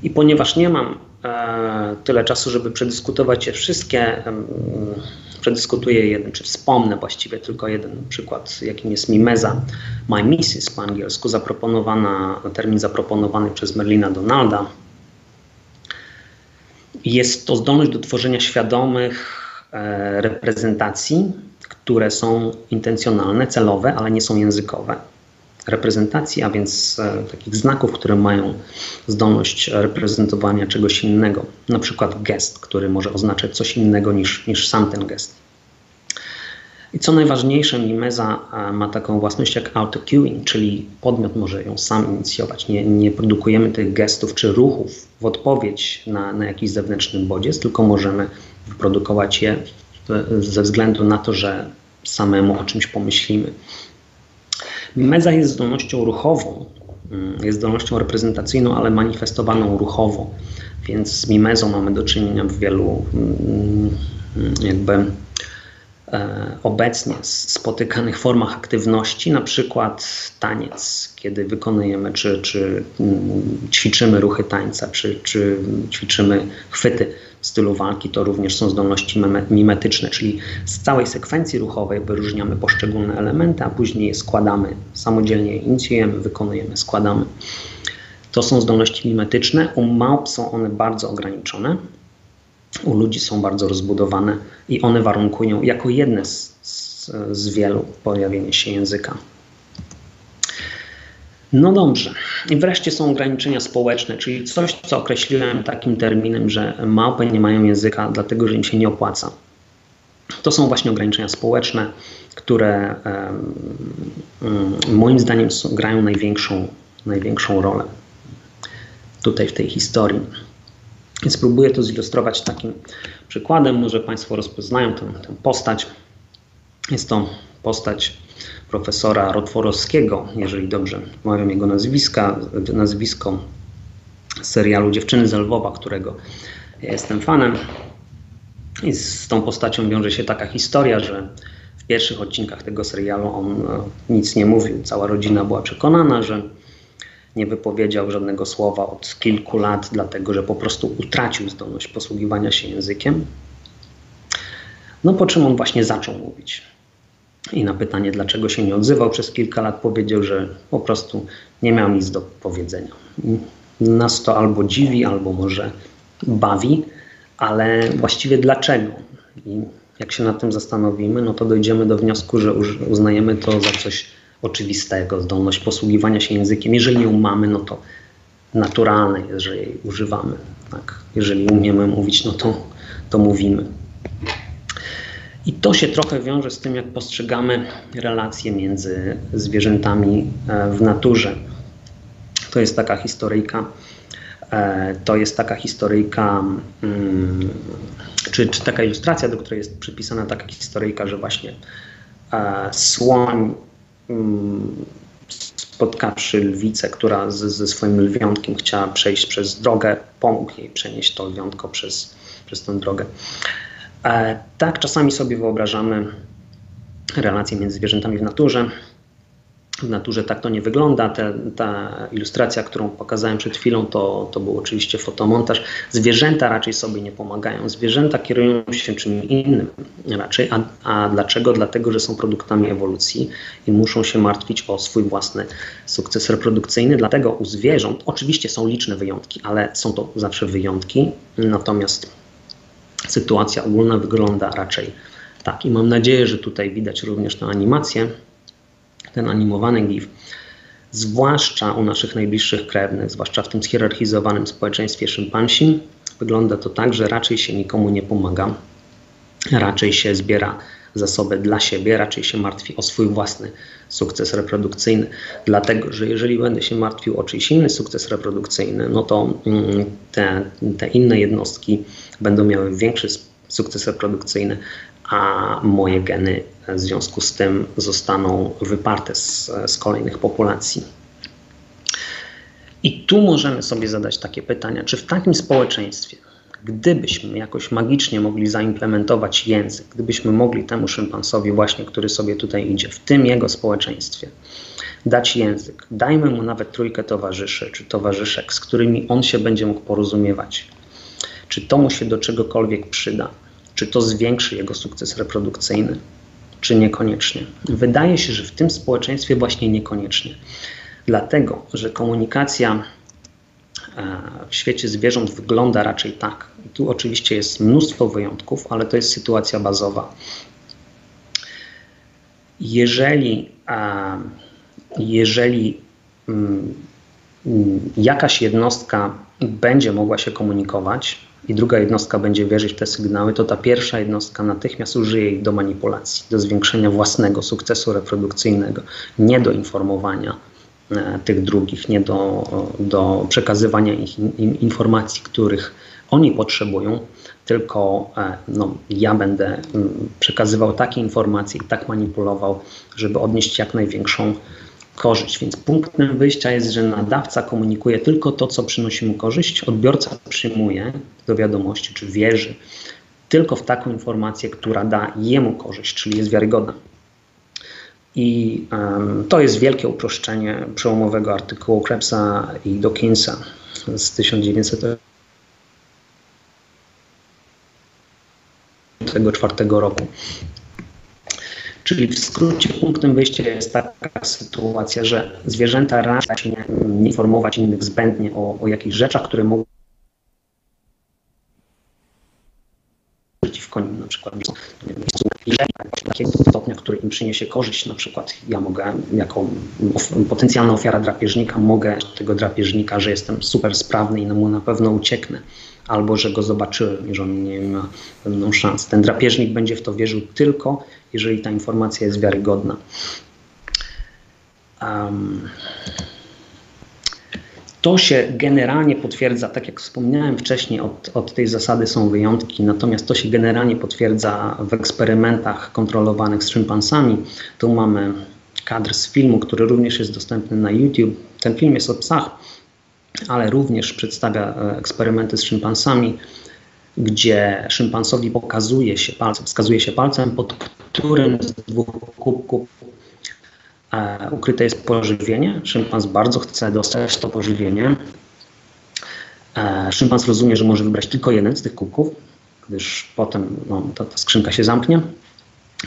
I ponieważ nie mam e, tyle czasu, żeby przedyskutować je wszystkie, e, przedyskutuję jeden, czy wspomnę właściwie tylko jeden przykład, jakim jest mimeza My Missis po angielsku, zaproponowana, termin zaproponowany przez Merlina Donalda. Jest to zdolność do tworzenia świadomych e, reprezentacji, które są intencjonalne, celowe, ale nie są językowe reprezentacji, a więc e, takich znaków, które mają zdolność reprezentowania czegoś innego, na przykład gest, który może oznaczać coś innego niż, niż sam ten gest. I co najważniejsze, mimeza e, ma taką własność jak auto-cueing, czyli podmiot może ją sam inicjować. Nie, nie produkujemy tych gestów czy ruchów w odpowiedź na, na jakiś zewnętrzny bodziec, tylko możemy wyprodukować je ze względu na to, że samemu o czymś pomyślimy. Meza jest zdolnością ruchową, mm, jest zdolnością reprezentacyjną, ale manifestowaną ruchowo, więc z mimezą mamy do czynienia w wielu mm, jakby e, obecnie spotykanych formach aktywności, na przykład taniec, kiedy wykonujemy czy, czy mm, ćwiczymy ruchy tańca, czy, czy ćwiczymy chwyty stylu walki to również są zdolności mimetyczne, czyli z całej sekwencji ruchowej wyróżniamy poszczególne elementy, a później je składamy, samodzielnie je inicjujemy, wykonujemy, składamy. To są zdolności mimetyczne. U małp są one bardzo ograniczone, u ludzi są bardzo rozbudowane i one warunkują jako jedne z, z, z wielu pojawienie się języka. No dobrze. I wreszcie są ograniczenia społeczne, czyli coś, co określiłem takim terminem, że małpy nie mają języka, dlatego że im się nie opłaca. To są właśnie ograniczenia społeczne, które moim zdaniem grają największą, największą rolę tutaj w tej historii. Spróbuję to zilustrować takim przykładem. Może Państwo rozpoznają tę, tę postać. Jest to postać profesora Rotworowskiego, jeżeli dobrze mawiam jego nazwiska, nazwisko serialu Dziewczyny z Lwowa, którego ja jestem fanem. I z tą postacią wiąże się taka historia, że w pierwszych odcinkach tego serialu on e, nic nie mówił. Cała rodzina była przekonana, że nie wypowiedział żadnego słowa od kilku lat, dlatego że po prostu utracił zdolność posługiwania się językiem. No po czym on właśnie zaczął mówić. I na pytanie, dlaczego się nie odzywał przez kilka lat, powiedział, że po prostu nie miał nic do powiedzenia. Nas to albo dziwi, albo może bawi, ale właściwie dlaczego? I jak się nad tym zastanowimy, no to dojdziemy do wniosku, że uznajemy to za coś oczywistego, zdolność posługiwania się językiem. Jeżeli ją mamy, no to naturalne jest, że jej używamy. Tak? Jeżeli umiemy mówić, no to, to mówimy. I to się trochę wiąże z tym, jak postrzegamy relacje między zwierzętami e, w naturze. To jest taka historyjka, e, to jest taka historyjka, mm, czy, czy taka ilustracja, do której jest przypisana taka historyjka, że właśnie e, słoń mm, spotkawszy lwicę, która z, ze swoim lwiątkiem chciała przejść przez drogę, pomógł jej przenieść to lwiątko przez, przez tę drogę. E, tak, czasami sobie wyobrażamy relacje między zwierzętami w naturze. W naturze tak to nie wygląda. Ta ilustracja, którą pokazałem przed chwilą, to, to był oczywiście fotomontaż. Zwierzęta raczej sobie nie pomagają. Zwierzęta kierują się czymś innym raczej. A, a dlaczego? Dlatego, że są produktami ewolucji i muszą się martwić o swój własny sukces reprodukcyjny. Dlatego u zwierząt, oczywiście są liczne wyjątki, ale są to zawsze wyjątki. Natomiast sytuacja ogólna wygląda raczej tak. I mam nadzieję, że tutaj widać również tę animację, ten animowany GIF, zwłaszcza u naszych najbliższych krewnych, zwłaszcza w tym schierarchizowanym społeczeństwie szympansi, wygląda to tak, że raczej się nikomu nie pomaga, raczej się zbiera zasoby dla siebie, raczej się martwi o swój własny sukces reprodukcyjny. Dlatego, że jeżeli będę się martwił o czyjś inny sukces reprodukcyjny, no to mm, te, te inne jednostki będą miały większy sukces reprodukcyjny, a moje geny w związku z tym zostaną wyparte z, z kolejnych populacji. I tu możemy sobie zadać takie pytania, czy w takim społeczeństwie, gdybyśmy jakoś magicznie mogli zaimplementować język, gdybyśmy mogli temu szympansowi właśnie, który sobie tutaj idzie, w tym jego społeczeństwie, dać język, dajmy mu nawet trójkę towarzyszy czy towarzyszek, z którymi on się będzie mógł porozumiewać, czy to mu się do czegokolwiek przyda, czy to zwiększy jego sukces reprodukcyjny, czy niekoniecznie. Wydaje się, że w tym społeczeństwie właśnie niekoniecznie. Dlatego, że komunikacja e, w świecie zwierząt wygląda raczej tak. Tu oczywiście jest mnóstwo wyjątków, ale to jest sytuacja bazowa. Jeżeli, jeżeli mm, mm, jakaś jednostka będzie mogła się komunikować, i druga jednostka będzie wierzyć w te sygnały, to ta pierwsza jednostka natychmiast użyje ich do manipulacji, do zwiększenia własnego sukcesu reprodukcyjnego, nie do informowania e, tych drugich, nie do, do przekazywania ich informacji, których oni potrzebują, tylko e, no, ja będę mm, przekazywał takie informacje i tak manipulował, żeby odnieść jak największą korzyść. Więc punktem wyjścia jest, że nadawca komunikuje tylko to, co przynosi mu korzyść, odbiorca przyjmuje do wiadomości czy wierzy tylko w taką informację, która da jemu korzyść, czyli jest wiarygodna. I um, to jest wielkie uproszczenie przełomowego artykułu Krebsa i Dawkinsa z 1904 roku. Czyli w skrócie punktem wyjścia jest taka sytuacja, że zwierzęta raczej się nie informować innych zbędnie o, o jakichś rzeczach, które mogą przeciwko nim na przykład takiego stopnia, który im przyniesie korzyść, na przykład ja mogę jako potencjalna ofiara drapieżnika mogę tego drapieżnika, że jestem super sprawny i mu na pewno ucieknę albo że go zobaczyłem i że on nie ma pewną szansę. Ten drapieżnik będzie w to wierzył tylko, jeżeli ta informacja jest wiarygodna. Um, to się generalnie potwierdza, tak jak wspomniałem wcześniej, od, od, tej zasady są wyjątki, natomiast to się generalnie potwierdza w eksperymentach kontrolowanych z szympansami. Tu mamy kadr z filmu, który również jest dostępny na YouTube. Ten film jest o psach, ale również przedstawia e, eksperymenty z szympansami. Gdzie szympansowi pokazuje się palcem, wskazuje się palcem, pod którym z dwóch kubków e, ukryte jest pożywienie. Szympans bardzo chce dostać to pożywienie. E, szympans rozumie, że może wybrać tylko jeden z tych kubków, gdyż potem no, ta, ta skrzynka się zamknie.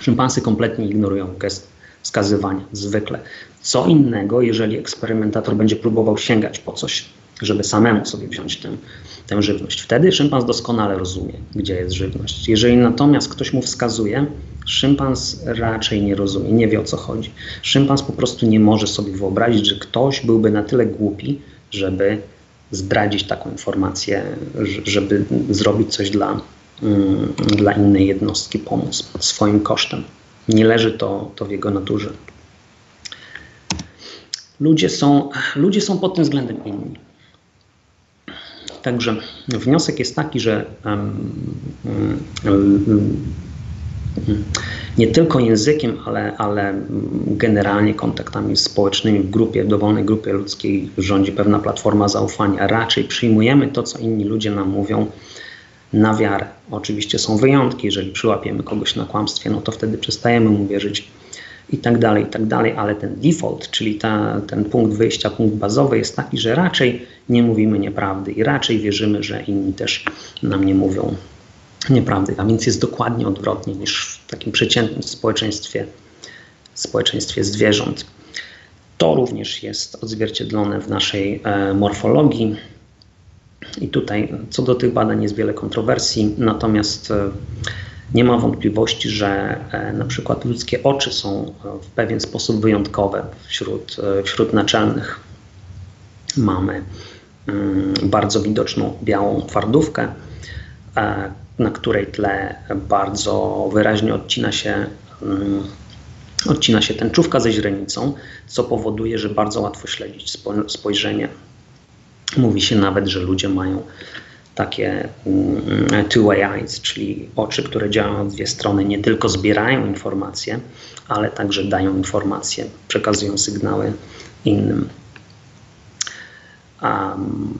Szympansy kompletnie ignorują gest wskazywania, zwykle. Co innego, jeżeli eksperymentator będzie próbował sięgać po coś, żeby samemu sobie wziąć tę, tę żywność. Wtedy szympans doskonale rozumie, gdzie jest żywność. Jeżeli natomiast ktoś mu wskazuje, szympans raczej nie rozumie, nie wie o co chodzi. Szympans po prostu nie może sobie wyobrazić, że ktoś byłby na tyle głupi, żeby zdradzić taką informację, żeby zrobić coś dla, mm, dla innej jednostki, pomóc swoim kosztem. Nie leży to, to w jego naturze. Ludzie są, ludzie są pod tym względem inni. Także wniosek jest taki, że nie tylko językiem, ale, ale generalnie kontaktami społecznymi w grupie, w dowolnej grupie ludzkiej rządzi pewna platforma zaufania. Raczej przyjmujemy to, co inni ludzie nam mówią na wiarę. Oczywiście są wyjątki, jeżeli przyłapiemy kogoś na kłamstwie, no to wtedy przestajemy mu wierzyć i tak dalej, i tak dalej, ale ten default, czyli ta, ten punkt wyjścia, punkt bazowy jest taki, że raczej nie mówimy nieprawdy i raczej wierzymy, że inni też nam nie mówią nieprawdy, a więc jest dokładnie odwrotnie niż w takim przeciętnym społeczeństwie, społeczeństwie zwierząt. To również jest odzwierciedlone w naszej e, morfologii. I tutaj co do tych badań jest wiele kontrowersji, natomiast e, nie ma wątpliwości, że e, na przykład ludzkie oczy są w pewien sposób wyjątkowe wśród, wśród naczelnych. Mamy mm, bardzo widoczną białą twardówkę, na której tle bardzo wyraźnie odcina się, mm, odcina się tęczówka ze źrenicą, co powoduje, że bardzo łatwo śledzić spojrzenie. Mówi się nawet, że ludzie mają takie mm, two-way eyes, czyli oczy, które działają w dwie strony, nie tylko zbierają informacje, ale także dają informacje, przekazują sygnały innym. Um,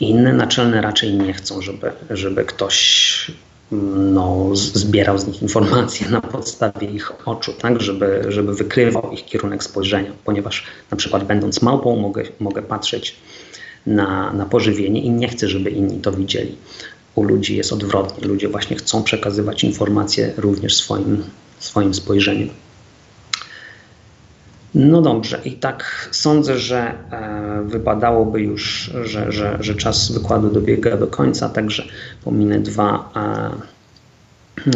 inne naczelne raczej nie chcą, żeby, żeby ktoś no, zbierał z nich informacje na podstawie ich oczu, tak, żeby, żeby wykrywał ich kierunek spojrzenia, ponieważ na przykład będąc małpą mogę, mogę patrzeć na, na pożywienie i nie chcę, żeby inni to widzieli. U ludzi jest odwrotnie. Ludzie właśnie chcą przekazywać informacje również swoim, swoim spojrzeniem. No dobrze, i tak sądzę, że e, wypadałoby już, że, że, że czas wykładu dobiega do końca, także pominę dwa e,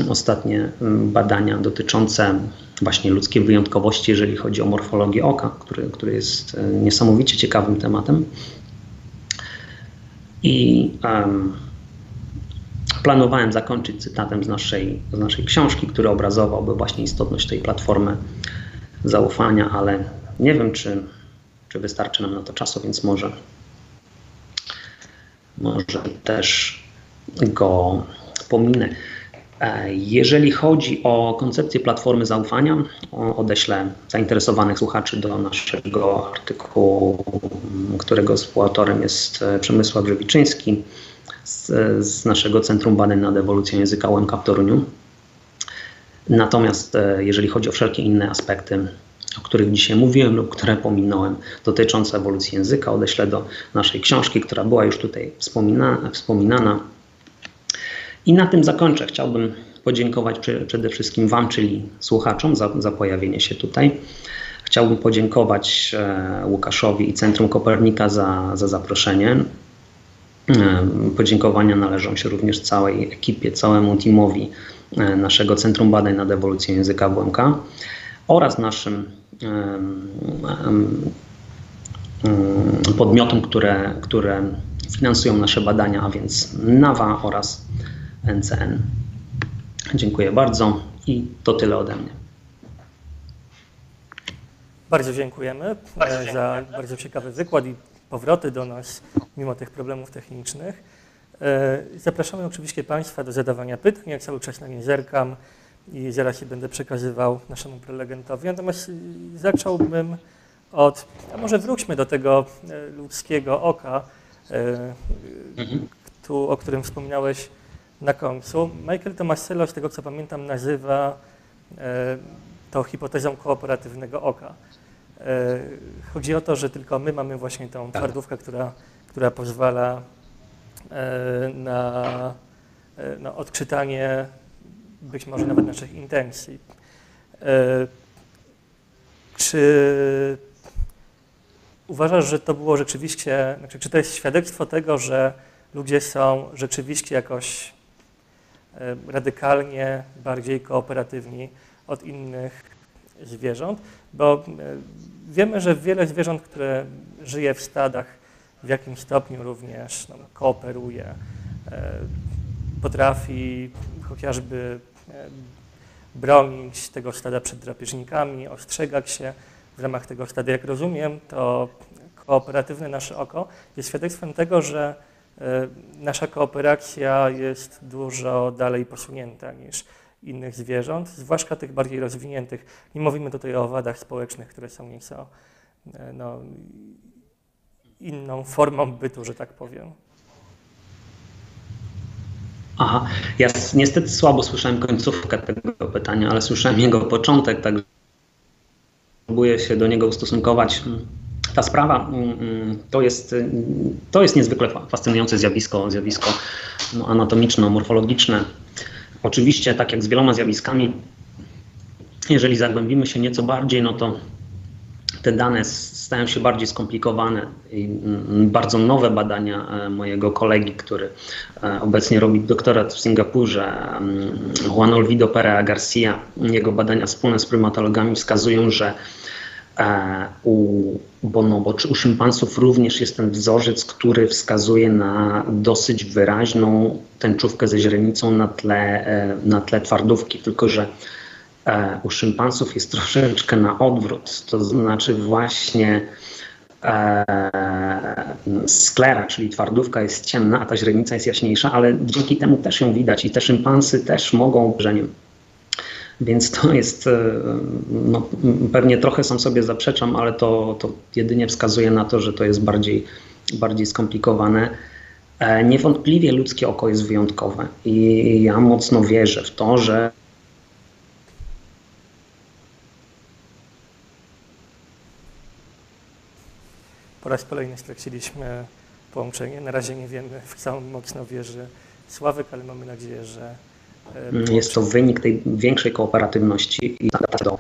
ostatnie badania dotyczące właśnie ludzkiej wyjątkowości, jeżeli chodzi o morfologię oka, który, który jest e, niesamowicie ciekawym tematem. I um, planowałem zakończyć cytatem z naszej, z naszej książki, który obrazowałby właśnie istotność tej platformy zaufania, ale nie wiem, czy, czy wystarczy nam na to czasu, więc może, może też go pominę. E, jeżeli chodzi o koncepcję platformy zaufania, odeślę zainteresowanych słuchaczy do naszego artykułu, którego współautorem jest e, Przemysław Grzewiczyński z, z naszego Centrum Badań nad Ewolucją Języka UMK w Toruniu. Natomiast e, jeżeli chodzi o wszelkie inne aspekty, o których dzisiaj mówiłem lub które pominąłem, dotyczące ewolucji języka, odeślę do naszej książki, która była już tutaj wspominana. wspominana. I na tym zakończę. Chciałbym podziękować przede wszystkim Wam, czyli słuchaczom, za, za pojawienie się tutaj. Chciałbym podziękować e, Łukaszowi i Centrum Kopernika za, za zaproszenie. E, podziękowania należą się również całej ekipie, całemu teamowi E, naszego Centrum Badań nad Ewolucją Języka WMK oraz naszym podmiotom, które, które finansują nasze badania, a więc NAWA oraz NCN. Dziękuję bardzo i to tyle ode mnie. Bardzo dziękujemy, bardzo dziękujemy za bardzo ciekawy wykład i powroty do nas mimo tych problemów technicznych. E, zapraszamy oczywiście Państwa do zadawania pytań. Ja cały czas na nie zerkam i zaraz je będę przekazywał naszemu prelegentowi. Natomiast y, zacząłbym od, a może wróćmy do tego e, ludzkiego oka, e, mhm. tu, o którym wspominałeś na końcu. Michael Tomasello, z tego co pamiętam, nazywa e, to hipotezą kooperatywnego oka. E, chodzi o to, że tylko my mamy właśnie tą Tak. twardówkę, która, która pozwala e, na no, odczytanie być może nawet naszych intencji. Czy uważasz, że to było rzeczywiście, znaczy, czy to jest świadectwo tego, że ludzie są rzeczywiście jakoś radykalnie bardziej kooperatywni od innych zwierząt? Bo e, wiemy, że wiele zwierząt, które żyje w stadach, w jakimś stopniu również no, kooperuje, e, potrafi chociażby e, bronić tego stada przed drapieżnikami, ostrzegać się w ramach tego stada. Jak rozumiem, to kooperatywne nasze oko jest świadectwem tego, że e, nasza kooperacja jest dużo dalej posunięta niż innych zwierząt, zwłaszcza tych bardziej rozwiniętych. Nie mówimy tutaj o owadach społecznych, które są nieco e, no, inną formą bytu, że tak powiem. Aha, ja niestety słabo słyszałem końcówkę tego pytania, ale słyszałem jego początek, tak próbuję się do niego ustosunkować. Ta sprawa mm, mm, to jest, mm, to jest niezwykle fa- fascynujące zjawisko, zjawisko no, anatomiczno-morfologiczne. Oczywiście, tak jak z wieloma zjawiskami, jeżeli zagłębimy się nieco bardziej, no to te dane stają się bardziej skomplikowane i mm, bardzo nowe badania e, mojego kolegi, który e, obecnie robi doktorat w Singapurze, Juan Olvido Perea Garcia, jego badania wspólne z prymatologami wskazują, że e, u bonobo czy u szympansów również jest ten wzorzec, który wskazuje na dosyć wyraźną tęczówkę ze źrenicą na tle, e, na tle twardówki, tylko że e, u szympansów jest troszeczkę na odwrót, to znaczy właśnie e, sklera, czyli twardówka jest ciemna, a ta źrenica jest jaśniejsza, ale dzięki temu też ją widać i te szympansy też mogą brzeniem. Więc to jest, e, no, pewnie trochę sam sobie zaprzeczam, ale to, to jedynie wskazuje na to, że to jest bardziej, bardziej skomplikowane. E, Niewątpliwie ludzkie oko jest wyjątkowe i ja mocno wierzę w to, że Po raz kolejny straciliśmy połączenie. Na razie nie wiemy, w co mocno wierzy Sławek, ale mamy nadzieję, że jest to wynik tej większej kooperatywności i do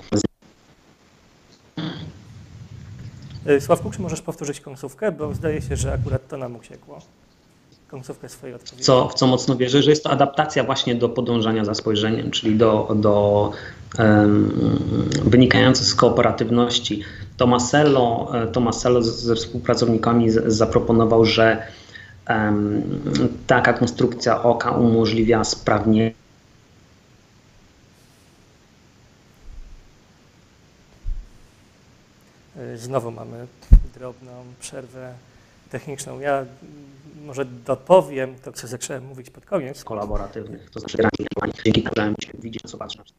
E, Sławku, czy możesz powtórzyć końcówkę? Bo zdaje się, że akurat to nam uciekło. Końcówkę swojej odpowiedzi. co, w co mocno wierzę, że jest to adaptacja właśnie do podążania za spojrzeniem, czyli do, do um, wynikające z kooperatywności. Tomasello, e, Tomasello ze współpracownikami z, zaproponował, że em, taka konstrukcja oka umożliwia sprawnie Znowu mamy drobną przerwę techniczną. Ja może dopowiem to, co zacząłem mówić pod koniec. kolaboratywnych, to znaczy dzięki temu, się widzieć, zobaczyć.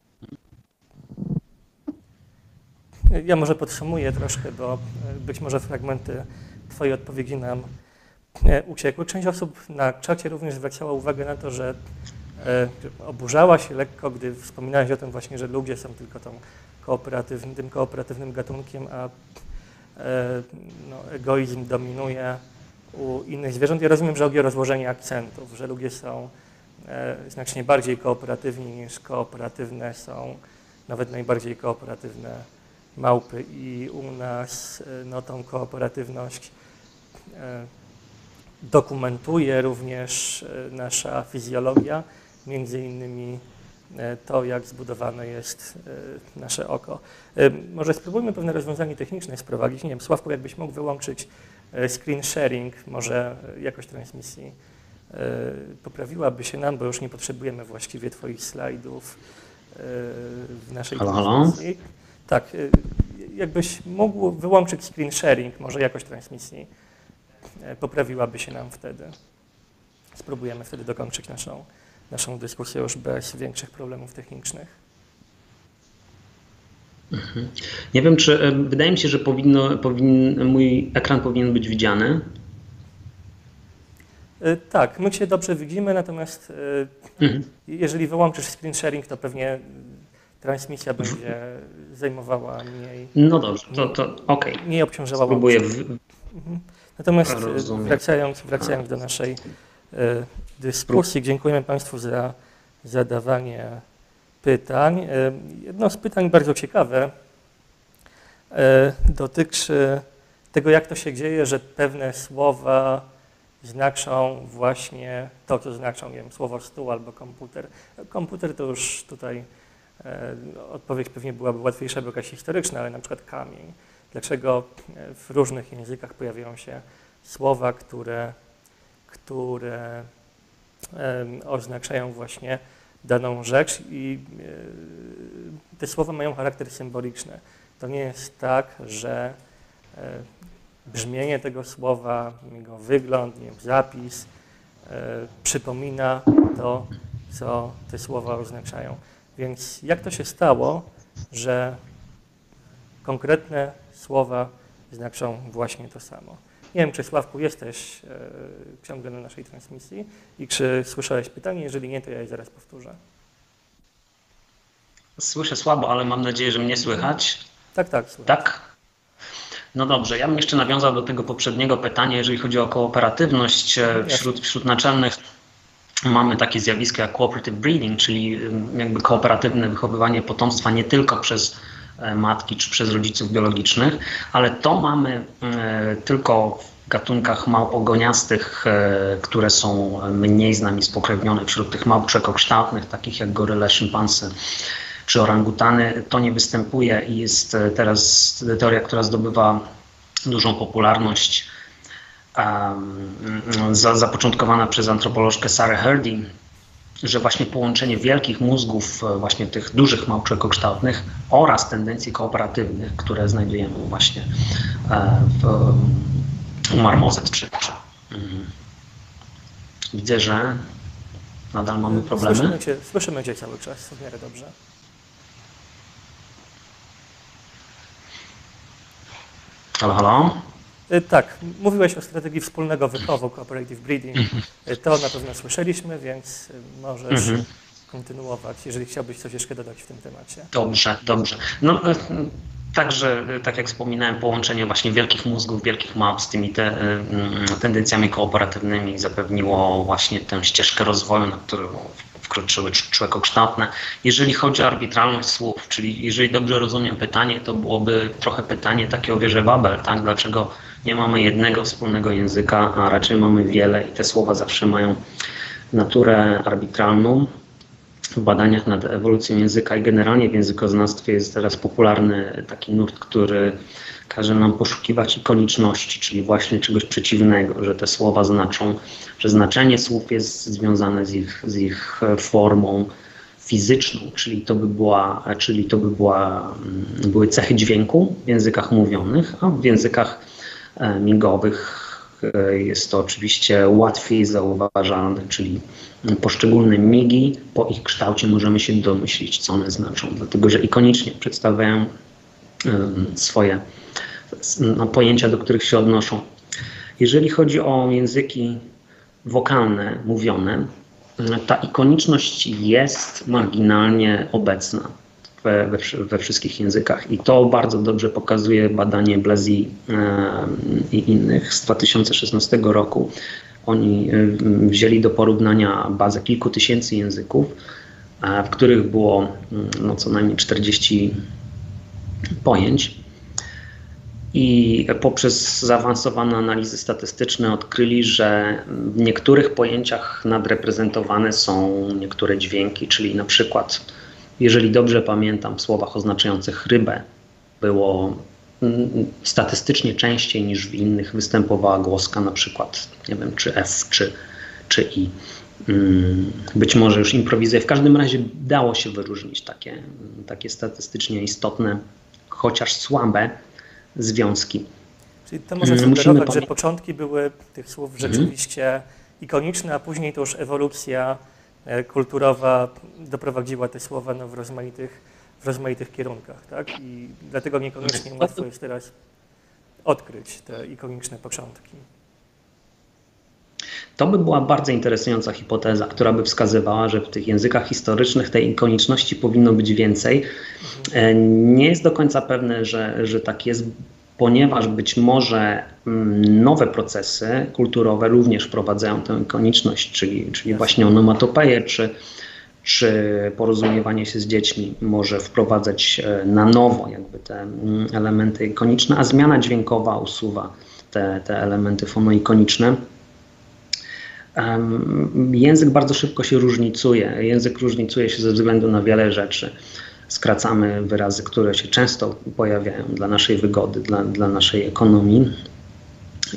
Ja może podsumuję troszkę, bo e, być może fragmenty Twojej odpowiedzi nam e, uciekły. Część osób na czacie również zwracała uwagę na to, że e, oburzała się lekko, gdy wspominałeś o tym właśnie, że ludzie są tylko tą kooperatywnym, tym kooperatywnym gatunkiem, a e, no, egoizm dominuje u innych zwierząt. Ja rozumiem, że chodzi o rozłożenie akcentów, że ludzie są e, znacznie bardziej kooperatywni niż kooperatywne są nawet najbardziej kooperatywne małpy i u nas e, no, tą kooperatywność dokumentuje również nasza fizjologia, między innymi to, jak zbudowane jest e, nasze oko. E, Może spróbujmy pewne rozwiązanie techniczne sprowadzić. Nie wiem, Sławku, jakbyś mógł wyłączyć e, screen sharing, może e, jakość transmisji e, poprawiłaby się nam, bo już nie potrzebujemy właściwie Twoich slajdów e, w naszej Halo, halo? transmisji. Tak, jakbyś mógł wyłączyć screen sharing, może jakość transmisji e, poprawiłaby się nam wtedy. Spróbujemy wtedy dokończyć naszą, naszą dyskusję już bez większych problemów technicznych. Nie wiem, czy e, wydaje mi się, że powinno, powin, mój ekran powinien być widziany. Y, Tak, my się dobrze widzimy, natomiast y, Mhm. jeżeli wyłączysz screen sharing, to pewnie transmisja będzie zajmowała mniej, No dobrze, to, to okej. mniej obciążała Spróbuję. W... Mhm. Natomiast y, Rozumiem. wracając, wracając do naszej dyskusji, dziękujemy Państwu za zadawanie pytań. Y, Jedno z pytań bardzo ciekawe y, dotyczy tego, jak to się dzieje, że pewne słowa znaczą właśnie to, co znaczą, nie wiem, słowo stół albo komputer. Komputer to już tutaj e, odpowiedź pewnie byłaby łatwiejsza, bo jakaś historyczna, ale na przykład kamień. Dlaczego e, w różnych językach pojawiają się słowa, które, które oznaczają właśnie daną rzecz i e, te słowa mają charakter symboliczny. To nie jest tak, że e, brzmienie tego słowa, jego wygląd, nie wiem, zapis e, przypomina to, co te słowa oznaczają. Więc jak to się stało, że konkretne słowa znaczą właśnie to samo? Nie wiem, czy Sławku jesteś e, ciągle na naszej transmisji i czy słyszałeś pytanie? Jeżeli nie, to ja je zaraz powtórzę. Słyszę słabo, ale mam nadzieję, że mnie słychać. Tak, tak, słyszę. Tak? No dobrze, ja bym jeszcze nawiązał do tego poprzedniego pytania, jeżeli chodzi o kooperatywność e, wśród, wśród naczelnych. Mamy takie zjawisko jak cooperative breeding, czyli jakby kooperatywne wychowywanie potomstwa nie tylko przez e, matki czy przez rodziców biologicznych, ale to mamy e, tylko w gatunkach małp ogoniastych, e, które są mniej z nami spokrewnione wśród tych małp przekokształtnych, takich jak goryle, szympansy czy orangutany. To nie występuje i jest e, teraz teoria, która zdobywa dużą popularność, za, zapoczątkowana przez antropolożkę Sarah Hardy, że właśnie połączenie wielkich mózgów, e, właśnie tych dużych przekokształtnych oraz tendencji kooperatywnych, które znajdujemy właśnie e, w, u marmozet czy, czy. Mhm. Widzę, że nadal mamy problemy. Słyszymy cię, słyszymy cię cały czas w miarę dobrze. Halo, halo? Y, Tak, mówiłeś o strategii wspólnego wychowu, cooperative breeding. Y, To na pewno słyszeliśmy, więc y, możesz Mhm. kontynuować, jeżeli chciałbyś coś jeszcze dodać w tym temacie. Dobrze, dobrze. No, e, także, e, tak jak wspominałem, połączenie właśnie wielkich mózgów, wielkich map z tymi te, e, mm, tendencjami kooperatywnymi zapewniło właśnie tę ścieżkę rozwoju, na którą wkroczyły cz- człekokształtne. Jeżeli chodzi o arbitralność słów, czyli jeżeli dobrze rozumiem pytanie, to byłoby trochę pytanie takie o wieżę Babel, tak? Dlaczego nie mamy jednego wspólnego języka, a raczej mamy wiele i te słowa zawsze mają naturę arbitralną. W badaniach nad ewolucją języka i generalnie w językoznawstwie jest teraz popularny taki nurt, który każe nam poszukiwać ikoniczności, czyli właśnie czegoś przeciwnego, że te słowa znaczą, że znaczenie słów jest związane z ich, z ich formą fizyczną, czyli to by była, czyli to by była, mm, były cechy dźwięku w językach mówionych, a w językach migowych. E, jest to oczywiście łatwiej zauważalne, czyli poszczególne migi, po ich kształcie możemy się domyślić, co one znaczą, dlatego że ikonicznie przedstawiają em, swoje no, pojęcia, do których się odnoszą. Jeżeli chodzi o języki wokalne, mówione, ta ikoniczność jest marginalnie obecna we, we, wszy- we wszystkich językach i to bardzo dobrze pokazuje badanie Blazy i innych z 2016 roku. Oni wzięli do porównania bazę kilku tysięcy języków, e, w których było no, co najmniej 40 pojęć. I poprzez zaawansowane analizy statystyczne odkryli, że w niektórych pojęciach nadreprezentowane są niektóre dźwięki, czyli na przykład, jeżeli dobrze pamiętam, w słowach oznaczających rybę było mm, statystycznie częściej niż w innych występowała głoska, na przykład, nie wiem, czy F, czy, czy I. Mm, Być może już improwizuję. W każdym razie dało się wyróżnić takie, takie statystycznie istotne, chociaż słabe związki. Czyli to może Mm, sugerować, że początki były tych słów Mhm. rzeczywiście ikoniczne, a później to już ewolucja kulturowa doprowadziła te słowa no, w, rozmaitych, w rozmaitych kierunkach. Tak? I dlatego niekoniecznie Mhm. łatwo jest teraz odkryć te ikoniczne początki. To by była bardzo interesująca hipoteza, która by wskazywała, że w tych językach historycznych tej ikoniczności powinno być więcej. E, nie jest do końca pewne, że, że tak jest, ponieważ być może mm, nowe procesy kulturowe również wprowadzają tę ikoniczność, czyli, czyli właśnie onomatopeję, czy, czy porozumiewanie się z dziećmi może wprowadzać e, na nowo jakby te mm, elementy ikoniczne, a zmiana dźwiękowa usuwa te, te elementy fonoikoniczne. Język bardzo szybko się różnicuje. Język różnicuje się ze względu na wiele rzeczy. Skracamy wyrazy, które się często pojawiają dla naszej wygody, dla, dla naszej ekonomii.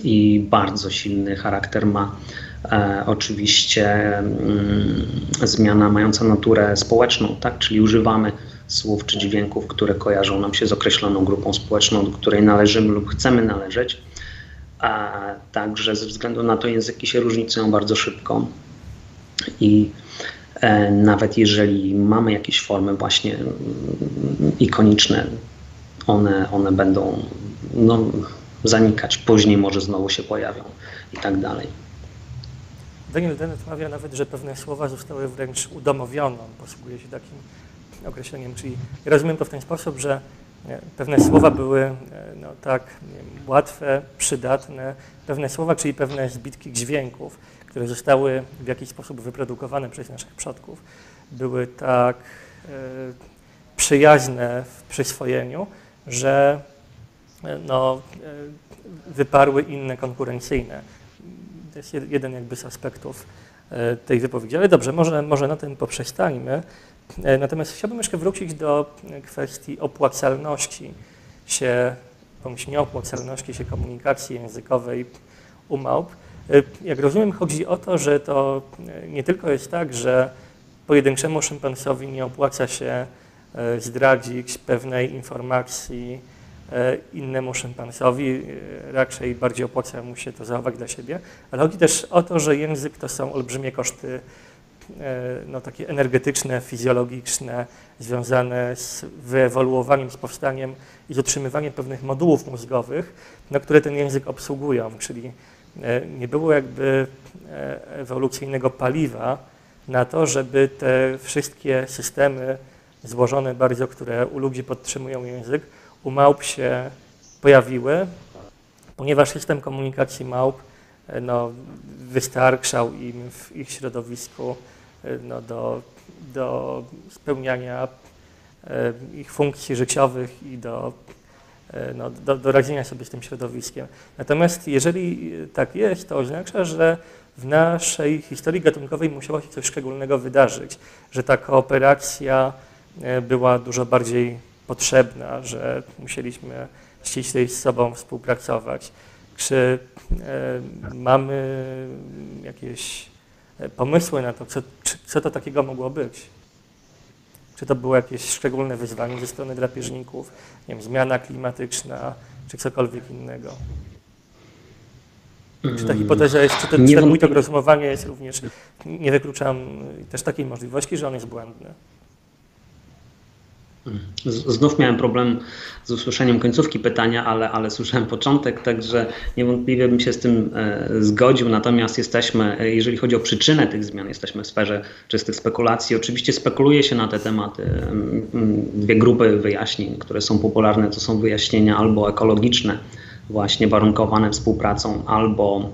I bardzo silny charakter ma e, oczywiście mm, zmiana mająca naturę społeczną, tak? czyli używamy słów czy dźwięków, które kojarzą nam się z określoną grupą społeczną, do której należymy lub chcemy należeć. A także ze względu na to języki się różnicują bardzo szybko. I e, nawet jeżeli mamy jakieś formy właśnie mm, ikoniczne, one, one będą no, zanikać, później może znowu się pojawią i tak dalej. Daniel Dennett mawia nawet, że pewne słowa zostały wręcz udomowione. On posługuje się takim określeniem, czyli rozumiem to w ten sposób, że Pewne słowa były e, no, tak wiem, łatwe, przydatne. Pewne słowa, czyli pewne zbitki dźwięków, które zostały w jakiś sposób wyprodukowane przez naszych przodków, były tak e, przyjaźne w przyswojeniu, że e, no, e, wyparły inne konkurencyjne. To jest jeden jakby z aspektów tej wypowiedzi. Ale dobrze, może, może na tym poprzestańmy. Natomiast chciałbym jeszcze wrócić do kwestii opłacalności się, bądź nieopłacalności się komunikacji językowej u małp. E, jak rozumiem, chodzi o to, że to e, nie tylko jest tak, że pojedynczemu szympansowi nie opłaca się zdradzić pewnej informacji innemu szympansowi, raczej bardziej opłaca mu się to zachować dla siebie, ale chodzi też o to, że język to są olbrzymie koszty no, takie energetyczne, fizjologiczne, związane z wyewoluowaniem, z powstaniem i z utrzymywaniem pewnych modułów mózgowych, na które ten język obsługują, czyli nie było jakby e, ewolucyjnego paliwa na to, żeby te wszystkie systemy złożone bardzo, które u ludzi podtrzymują język, u małp się pojawiły, ponieważ system komunikacji małp no, wystarczał im w ich środowisku no, do, do spełniania e, ich funkcji życiowych i do, e, no, do, do radzenia sobie z tym środowiskiem. Natomiast jeżeli tak jest, to oznacza, że w naszej historii gatunkowej musiało się coś szczególnego wydarzyć, że ta kooperacja e, była dużo bardziej potrzebna, że musieliśmy ściślej z sobą współpracować. Czy mamy jakieś pomysły na to, co, co to takiego mogło być. Czy to było jakieś szczególne wyzwanie ze strony drapieżników, nie wiem, zmiana klimatyczna, czy cokolwiek innego. Czy ta hipoteza jest, czy, ten mój to rozumowanie jest również, nie wykluczam też takiej możliwości, że on jest błędny. Znów miałem problem z usłyszeniem końcówki pytania, ale, ale słyszałem początek, także niewątpliwie bym się z tym e, zgodził. Natomiast jesteśmy, e, jeżeli chodzi o przyczynę tych zmian, jesteśmy w sferze czystych spekulacji. Oczywiście spekuluje się na te tematy. Dwie grupy wyjaśnień, które są popularne, to są wyjaśnienia albo ekologiczne, właśnie warunkowane współpracą, albo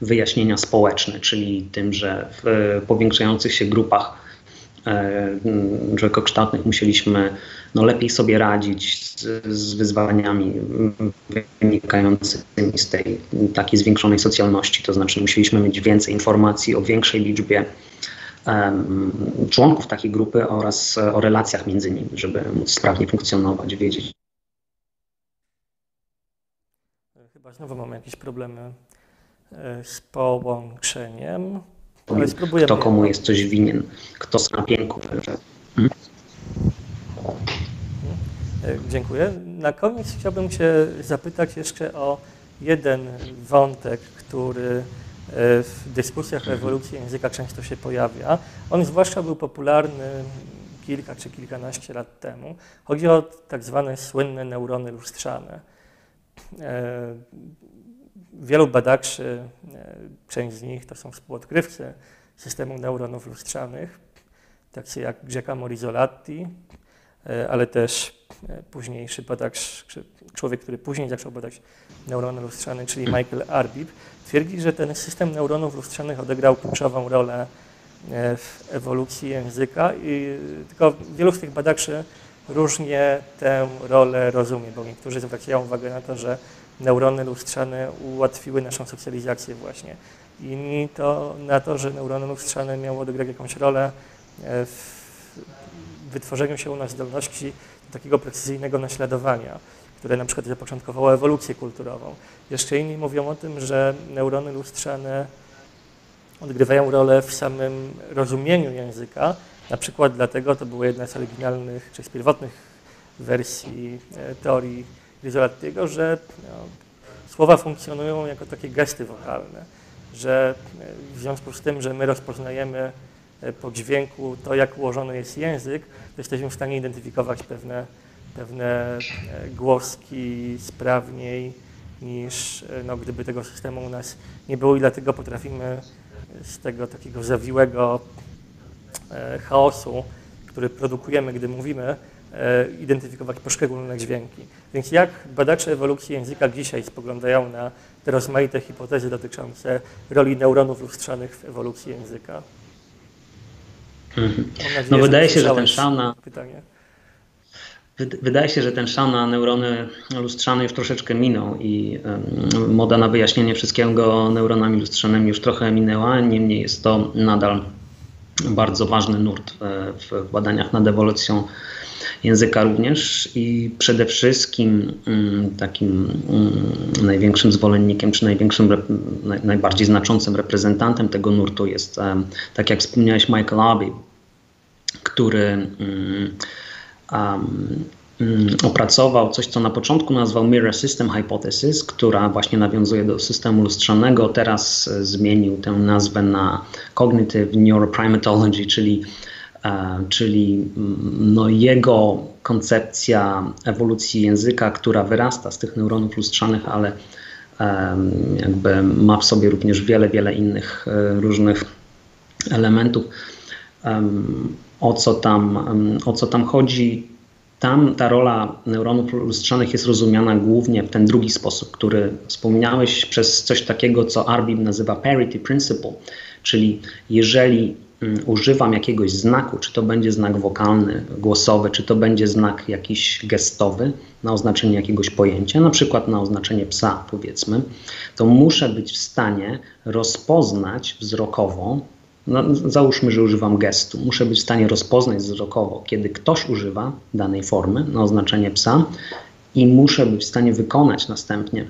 wyjaśnienia społeczne, czyli tym, że w powiększających się grupach człowiekokształtnych e, musieliśmy no, lepiej sobie radzić z, z wyzwaniami wynikającymi z tej takiej zwiększonej socjalności, to znaczy musieliśmy mieć więcej informacji o większej liczbie um, członków takiej grupy oraz o relacjach między nimi, żeby móc sprawnie funkcjonować, wiedzieć. Chyba znowu mamy jakieś problemy e, z połączeniem. Spróbujemy. Kto komu jest coś winien, kto z napięku. Hmm? Dziękuję. Na koniec chciałbym Cię zapytać jeszcze o jeden wątek, który e, w dyskusjach o ewolucji języka często się pojawia. On zwłaszcza był popularny kilka czy kilkanaście lat temu. Chodzi o tak zwane słynne neurony lustrzane. E, wielu badaczy, część z nich to są współodkrywcy systemu neuronów lustrzanych, tacy jak Giacomo Morizolatti, ale też późniejszy badacz, człowiek, który później zaczął badać neurony lustrzane, czyli Michael Arbib, twierdzi, że ten system neuronów lustrzanych odegrał kluczową rolę e, w ewolucji języka i tylko wielu z tych badaczy różnie tę rolę rozumie, bo niektórzy zwracają uwagę na to, że neurony lustrzane ułatwiły naszą socjalizację właśnie. Inni to na to, że neurony lustrzane miały odegrać jakąś rolę e, w wytworzeniu się u nas zdolności do takiego precyzyjnego naśladowania które na przykład zapoczątkowało ewolucję kulturową. Jeszcze inni mówią o tym, że neurony lustrzane odgrywają rolę w samym rozumieniu języka. Na przykład dlatego to była jedna z oryginalnych, czy z pierwotnych wersji e, teorii Rizolattiego, że no, słowa funkcjonują jako takie gesty wokalne, że e, w związku z tym, że my rozpoznajemy e, po dźwięku to, jak ułożony jest język, to jesteśmy w stanie identyfikować pewne pewne e, głoski sprawniej niż no, gdyby tego systemu u nas nie było i dlatego potrafimy z tego takiego zawiłego chaosu, który produkujemy, gdy mówimy, identyfikować poszczególne dźwięki. Więc jak badacze ewolucji języka dzisiaj spoglądają na te rozmaite hipotezy dotyczące roli neuronów lustrzanych w ewolucji języka? Nadzieję, no wydaje się, że ten szał na... Pytanie. Wydaje się, że ten szał na neurony lustrzane już troszeczkę minął i moda na wyjaśnienie wszystkiego neuronami lustrzanymi już trochę minęła, niemniej jest to nadal bardzo ważny nurt w badaniach nad ewolucją języka również i przede wszystkim mm, takim mm, największym zwolennikiem, czy największym, najbardziej znaczącym reprezentantem tego nurtu jest, tak jak wspomniałeś, Michael Abbey, który mm, opracował coś, co na początku nazwał Mirror System Hypothesis, która właśnie nawiązuje do systemu lustrzanego. Teraz e, zmienił tę nazwę na Cognitive Neuroprimatology, czyli, czyli no jego koncepcja ewolucji języka, która wyrasta z tych neuronów lustrzanych, ale jakby ma w sobie również wiele, wiele innych e, różnych elementów. O co tam, o co tam chodzi? Tam ta rola neuronów lustrzanych jest rozumiana głównie w ten drugi sposób, który wspomniałeś, przez coś takiego, co Arbib nazywa parity principle, czyli jeżeli mm, używam jakiegoś znaku, czy to będzie znak wokalny, głosowy, czy to będzie znak jakiś gestowy na oznaczenie jakiegoś pojęcia, na przykład na oznaczenie psa, powiedzmy, to muszę być w stanie rozpoznać wzrokowo no, załóżmy, że używam gestu. Muszę być w stanie rozpoznać wzrokowo, kiedy ktoś używa danej formy na oznaczenie psa i muszę być w stanie wykonać następnie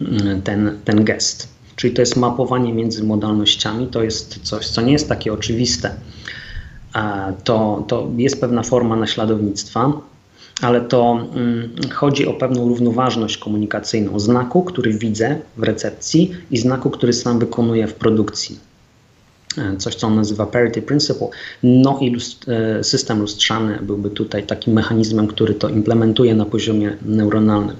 mm, ten, ten gest. Czyli to jest mapowanie między modalnościami, to jest coś, co nie jest takie oczywiste. To, to jest pewna forma naśladownictwa, ale to mm, chodzi o pewną równoważność komunikacyjną znaku, który widzę w recepcji i znaku, który sam wykonuję w produkcji. E, coś, co on nazywa parity principle. No i lust, e, system lustrzany byłby tutaj takim mechanizmem, który to implementuje na poziomie neuronalnym.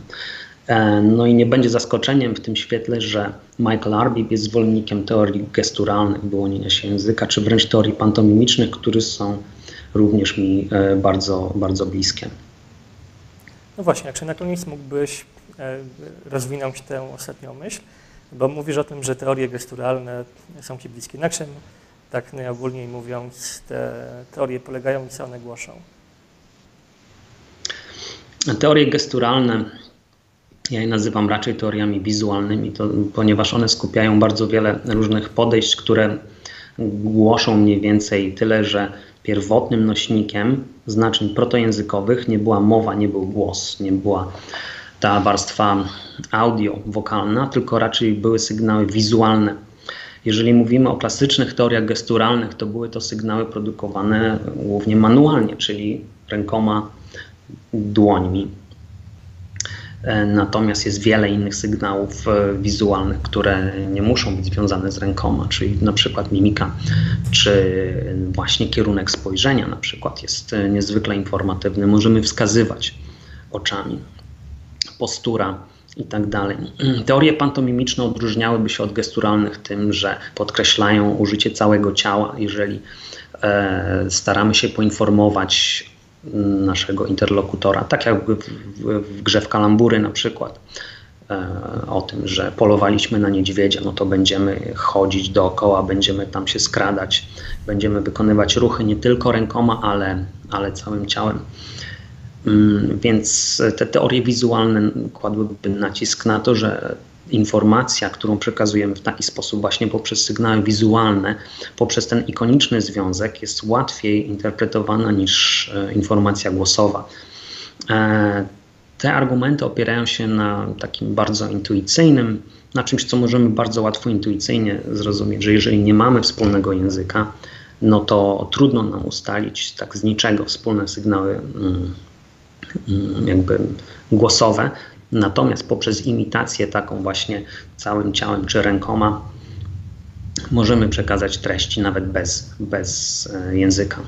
E, no i nie będzie zaskoczeniem w tym świetle, że Michael Arbib jest zwolennikiem teorii gesturalnych, wyłonienia się języka, czy wręcz teorii pantomimicznych, które są również mi bardzo, bardzo bliskie. No właśnie, czy na koniec mógłbyś rozwinąć tę ostatnią myśl? Bo mówisz o tym, że teorie gesturalne są Ci bliskie. Na czym, tak najogólniej mówiąc, te teorie polegają i co one głoszą? Teorie gesturalne, ja je nazywam raczej teoriami wizualnymi, to, ponieważ one skupiają bardzo wiele różnych podejść, które głoszą mniej więcej tyle, że pierwotnym nośnikiem znaczeń protojęzykowych nie była mowa, nie był głos, nie była ta warstwa audio, wokalna, tylko raczej były sygnały wizualne. Jeżeli mówimy o klasycznych teoriach gesturalnych, to były to sygnały produkowane głównie manualnie, czyli rękoma, dłońmi. E, natomiast jest wiele innych sygnałów e, wizualnych, które nie muszą być związane z rękoma, czyli na przykład mimika, czy właśnie kierunek spojrzenia na przykład jest niezwykle informatywny. Możemy wskazywać oczami postura i tak dalej. Teorie pantomimiczne odróżniałyby się od gesturalnych tym, że podkreślają użycie całego ciała, jeżeli e, staramy się poinformować naszego interlokutora, tak jak w, w, w grze w kalambury na przykład e, o tym, że polowaliśmy na niedźwiedzia, no to będziemy chodzić dookoła, będziemy tam się skradać, będziemy wykonywać ruchy nie tylko rękoma, ale, ale całym ciałem. Mm, więc te teorie wizualne kładłyby nacisk na to, że informacja, którą przekazujemy w taki sposób, właśnie poprzez sygnały wizualne, poprzez ten ikoniczny związek, jest łatwiej interpretowana niż e, informacja głosowa. E, te argumenty opierają się na takim bardzo intuicyjnym, na czymś, co możemy bardzo łatwo intuicyjnie zrozumieć, że jeżeli nie mamy wspólnego języka, no to trudno nam ustalić tak z niczego wspólne sygnały mm, mm, jakby głosowe, Natomiast poprzez imitację taką właśnie całym ciałem czy rękoma możemy przekazać treści nawet bez, bez e, języka.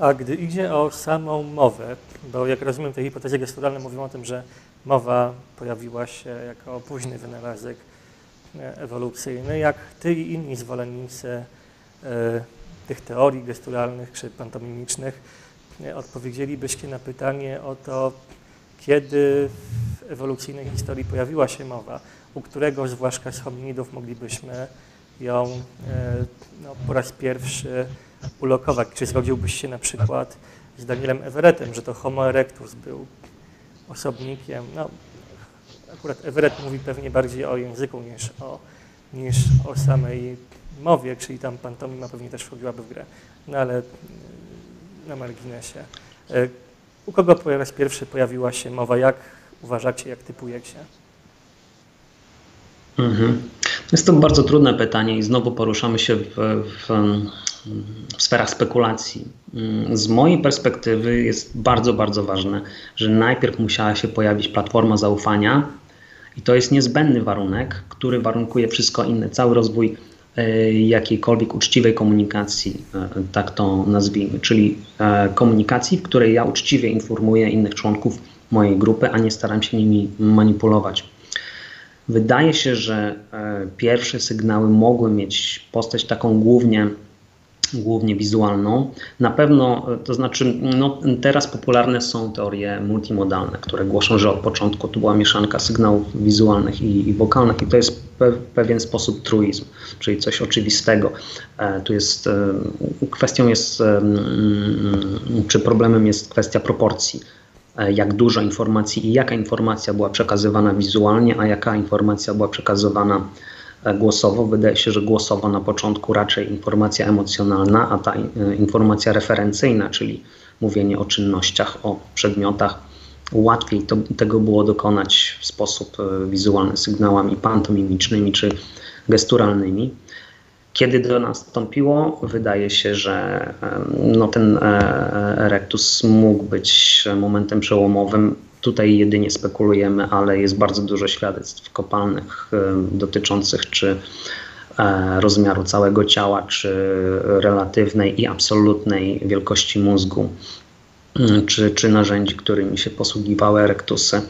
A gdy idzie o samą mowę, bo jak rozumiem te hipotezy gesturalne mówią o tym, że mowa pojawiła się jako późny wynalazek e, ewolucyjny, jak ty i inni zwolennicy e, tych teorii gesturalnych czy pantomimicznych odpowiedzielibyście na pytanie o to, kiedy w ewolucyjnej historii pojawiła się mowa, u którego zwłaszcza z hominidów moglibyśmy ją e, no, po raz pierwszy ulokować. Czy zgodziłbyś się na przykład z Danielem Everettem, że to Homo erectus był osobnikiem, no akurat Everett mówi pewnie bardziej o języku niż o, niż o samej mowie, czyli tam pantomima pewnie też wchodziłaby w grę, no ale na marginesie. U kogo po raz pierwszy pojawiła się mowa? Jak uważacie, jak typujecie? Mhm. Jest to bardzo trudne pytanie i znowu poruszamy się w, w, w sferach spekulacji. Z mojej perspektywy jest bardzo, bardzo ważne, że najpierw musiała się pojawić platforma zaufania i to jest niezbędny warunek, który warunkuje wszystko inne, cały rozwój jakiejkolwiek uczciwej komunikacji, e, tak to nazwijmy, czyli e, komunikacji, w której ja uczciwie informuję innych członków mojej grupy, a nie staram się nimi manipulować. Wydaje się, że pierwsze sygnały mogły mieć postać taką głównie głównie wizualną. Na pewno, to znaczy, no, teraz popularne są teorie multimodalne, które głoszą, że od początku to była mieszanka sygnałów wizualnych i, i wokalnych, i to jest pe, pewien sposób truizm, czyli coś oczywistego. E, tu jest e, kwestią jest, e, czy problemem jest kwestia proporcji. E, jak dużo informacji i jaka informacja była przekazywana wizualnie, a jaka informacja była przekazywana E, głosowo. Wydaje się, że głosowo na początku raczej informacja emocjonalna, a ta e, informacja referencyjna, czyli mówienie o czynnościach, o przedmiotach, łatwiej to, tego było dokonać w sposób e, wizualny, sygnałami pantomimicznymi czy gesturalnymi. Kiedy to nastąpiło, wydaje się, że no, ten erectus mógł być momentem przełomowym Tutaj jedynie spekulujemy, ale jest bardzo dużo świadectw kopalnych dotyczących czy e, rozmiaru całego ciała, czy relatywnej i absolutnej wielkości mózgu, mm, czy, czy narzędzi, którymi się posługiwały erektusy,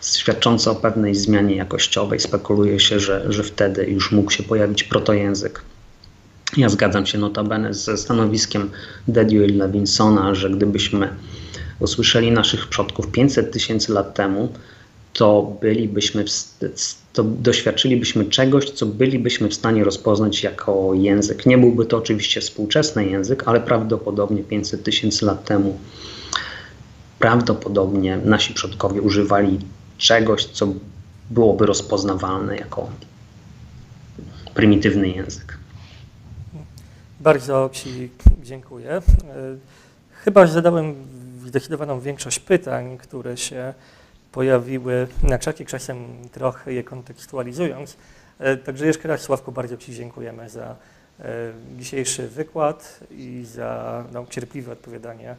świadczące o pewnej zmianie jakościowej. Spekuluje się, że, że wtedy już mógł się pojawić protojęzyk. Ja zgadzam się notabene ze stanowiskiem Dediu i Levinsona, że gdybyśmy usłyszeli naszych przodków 500 tysięcy lat temu, to bylibyśmy, to doświadczylibyśmy czegoś, co bylibyśmy w stanie rozpoznać jako język. Nie byłby to oczywiście współczesny język, ale prawdopodobnie 500 tysięcy lat temu prawdopodobnie nasi przodkowie używali czegoś, co byłoby rozpoznawalne jako prymitywny język. Bardzo Ci dziękuję. E, chyba zadałem zdecydowaną większość pytań, które się pojawiły na czacie, czasem trochę je kontekstualizując. E, także jeszcze raz Sławku bardzo Ci dziękujemy za e, dzisiejszy wykład i za no, cierpliwe odpowiadanie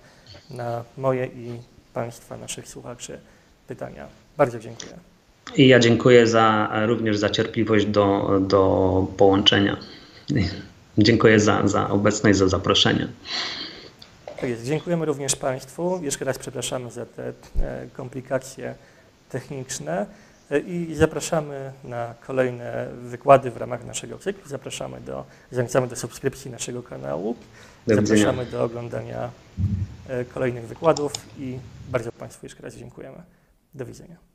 na moje i Państwa, naszych słuchaczy pytania. Bardzo dziękuję. I ja dziękuję za, również za cierpliwość do, do połączenia. Dziękuję za, za obecność, za zaproszenie. Tak jest. Dziękujemy również Państwu. Jeszcze raz przepraszamy za te e, komplikacje techniczne e, i zapraszamy na kolejne wykłady w ramach naszego cyklu. Zapraszamy do, zachęcamy do subskrypcji naszego kanału. Do. Zapraszamy do oglądania e, kolejnych wykładów i bardzo Państwu jeszcze raz dziękujemy. Do widzenia.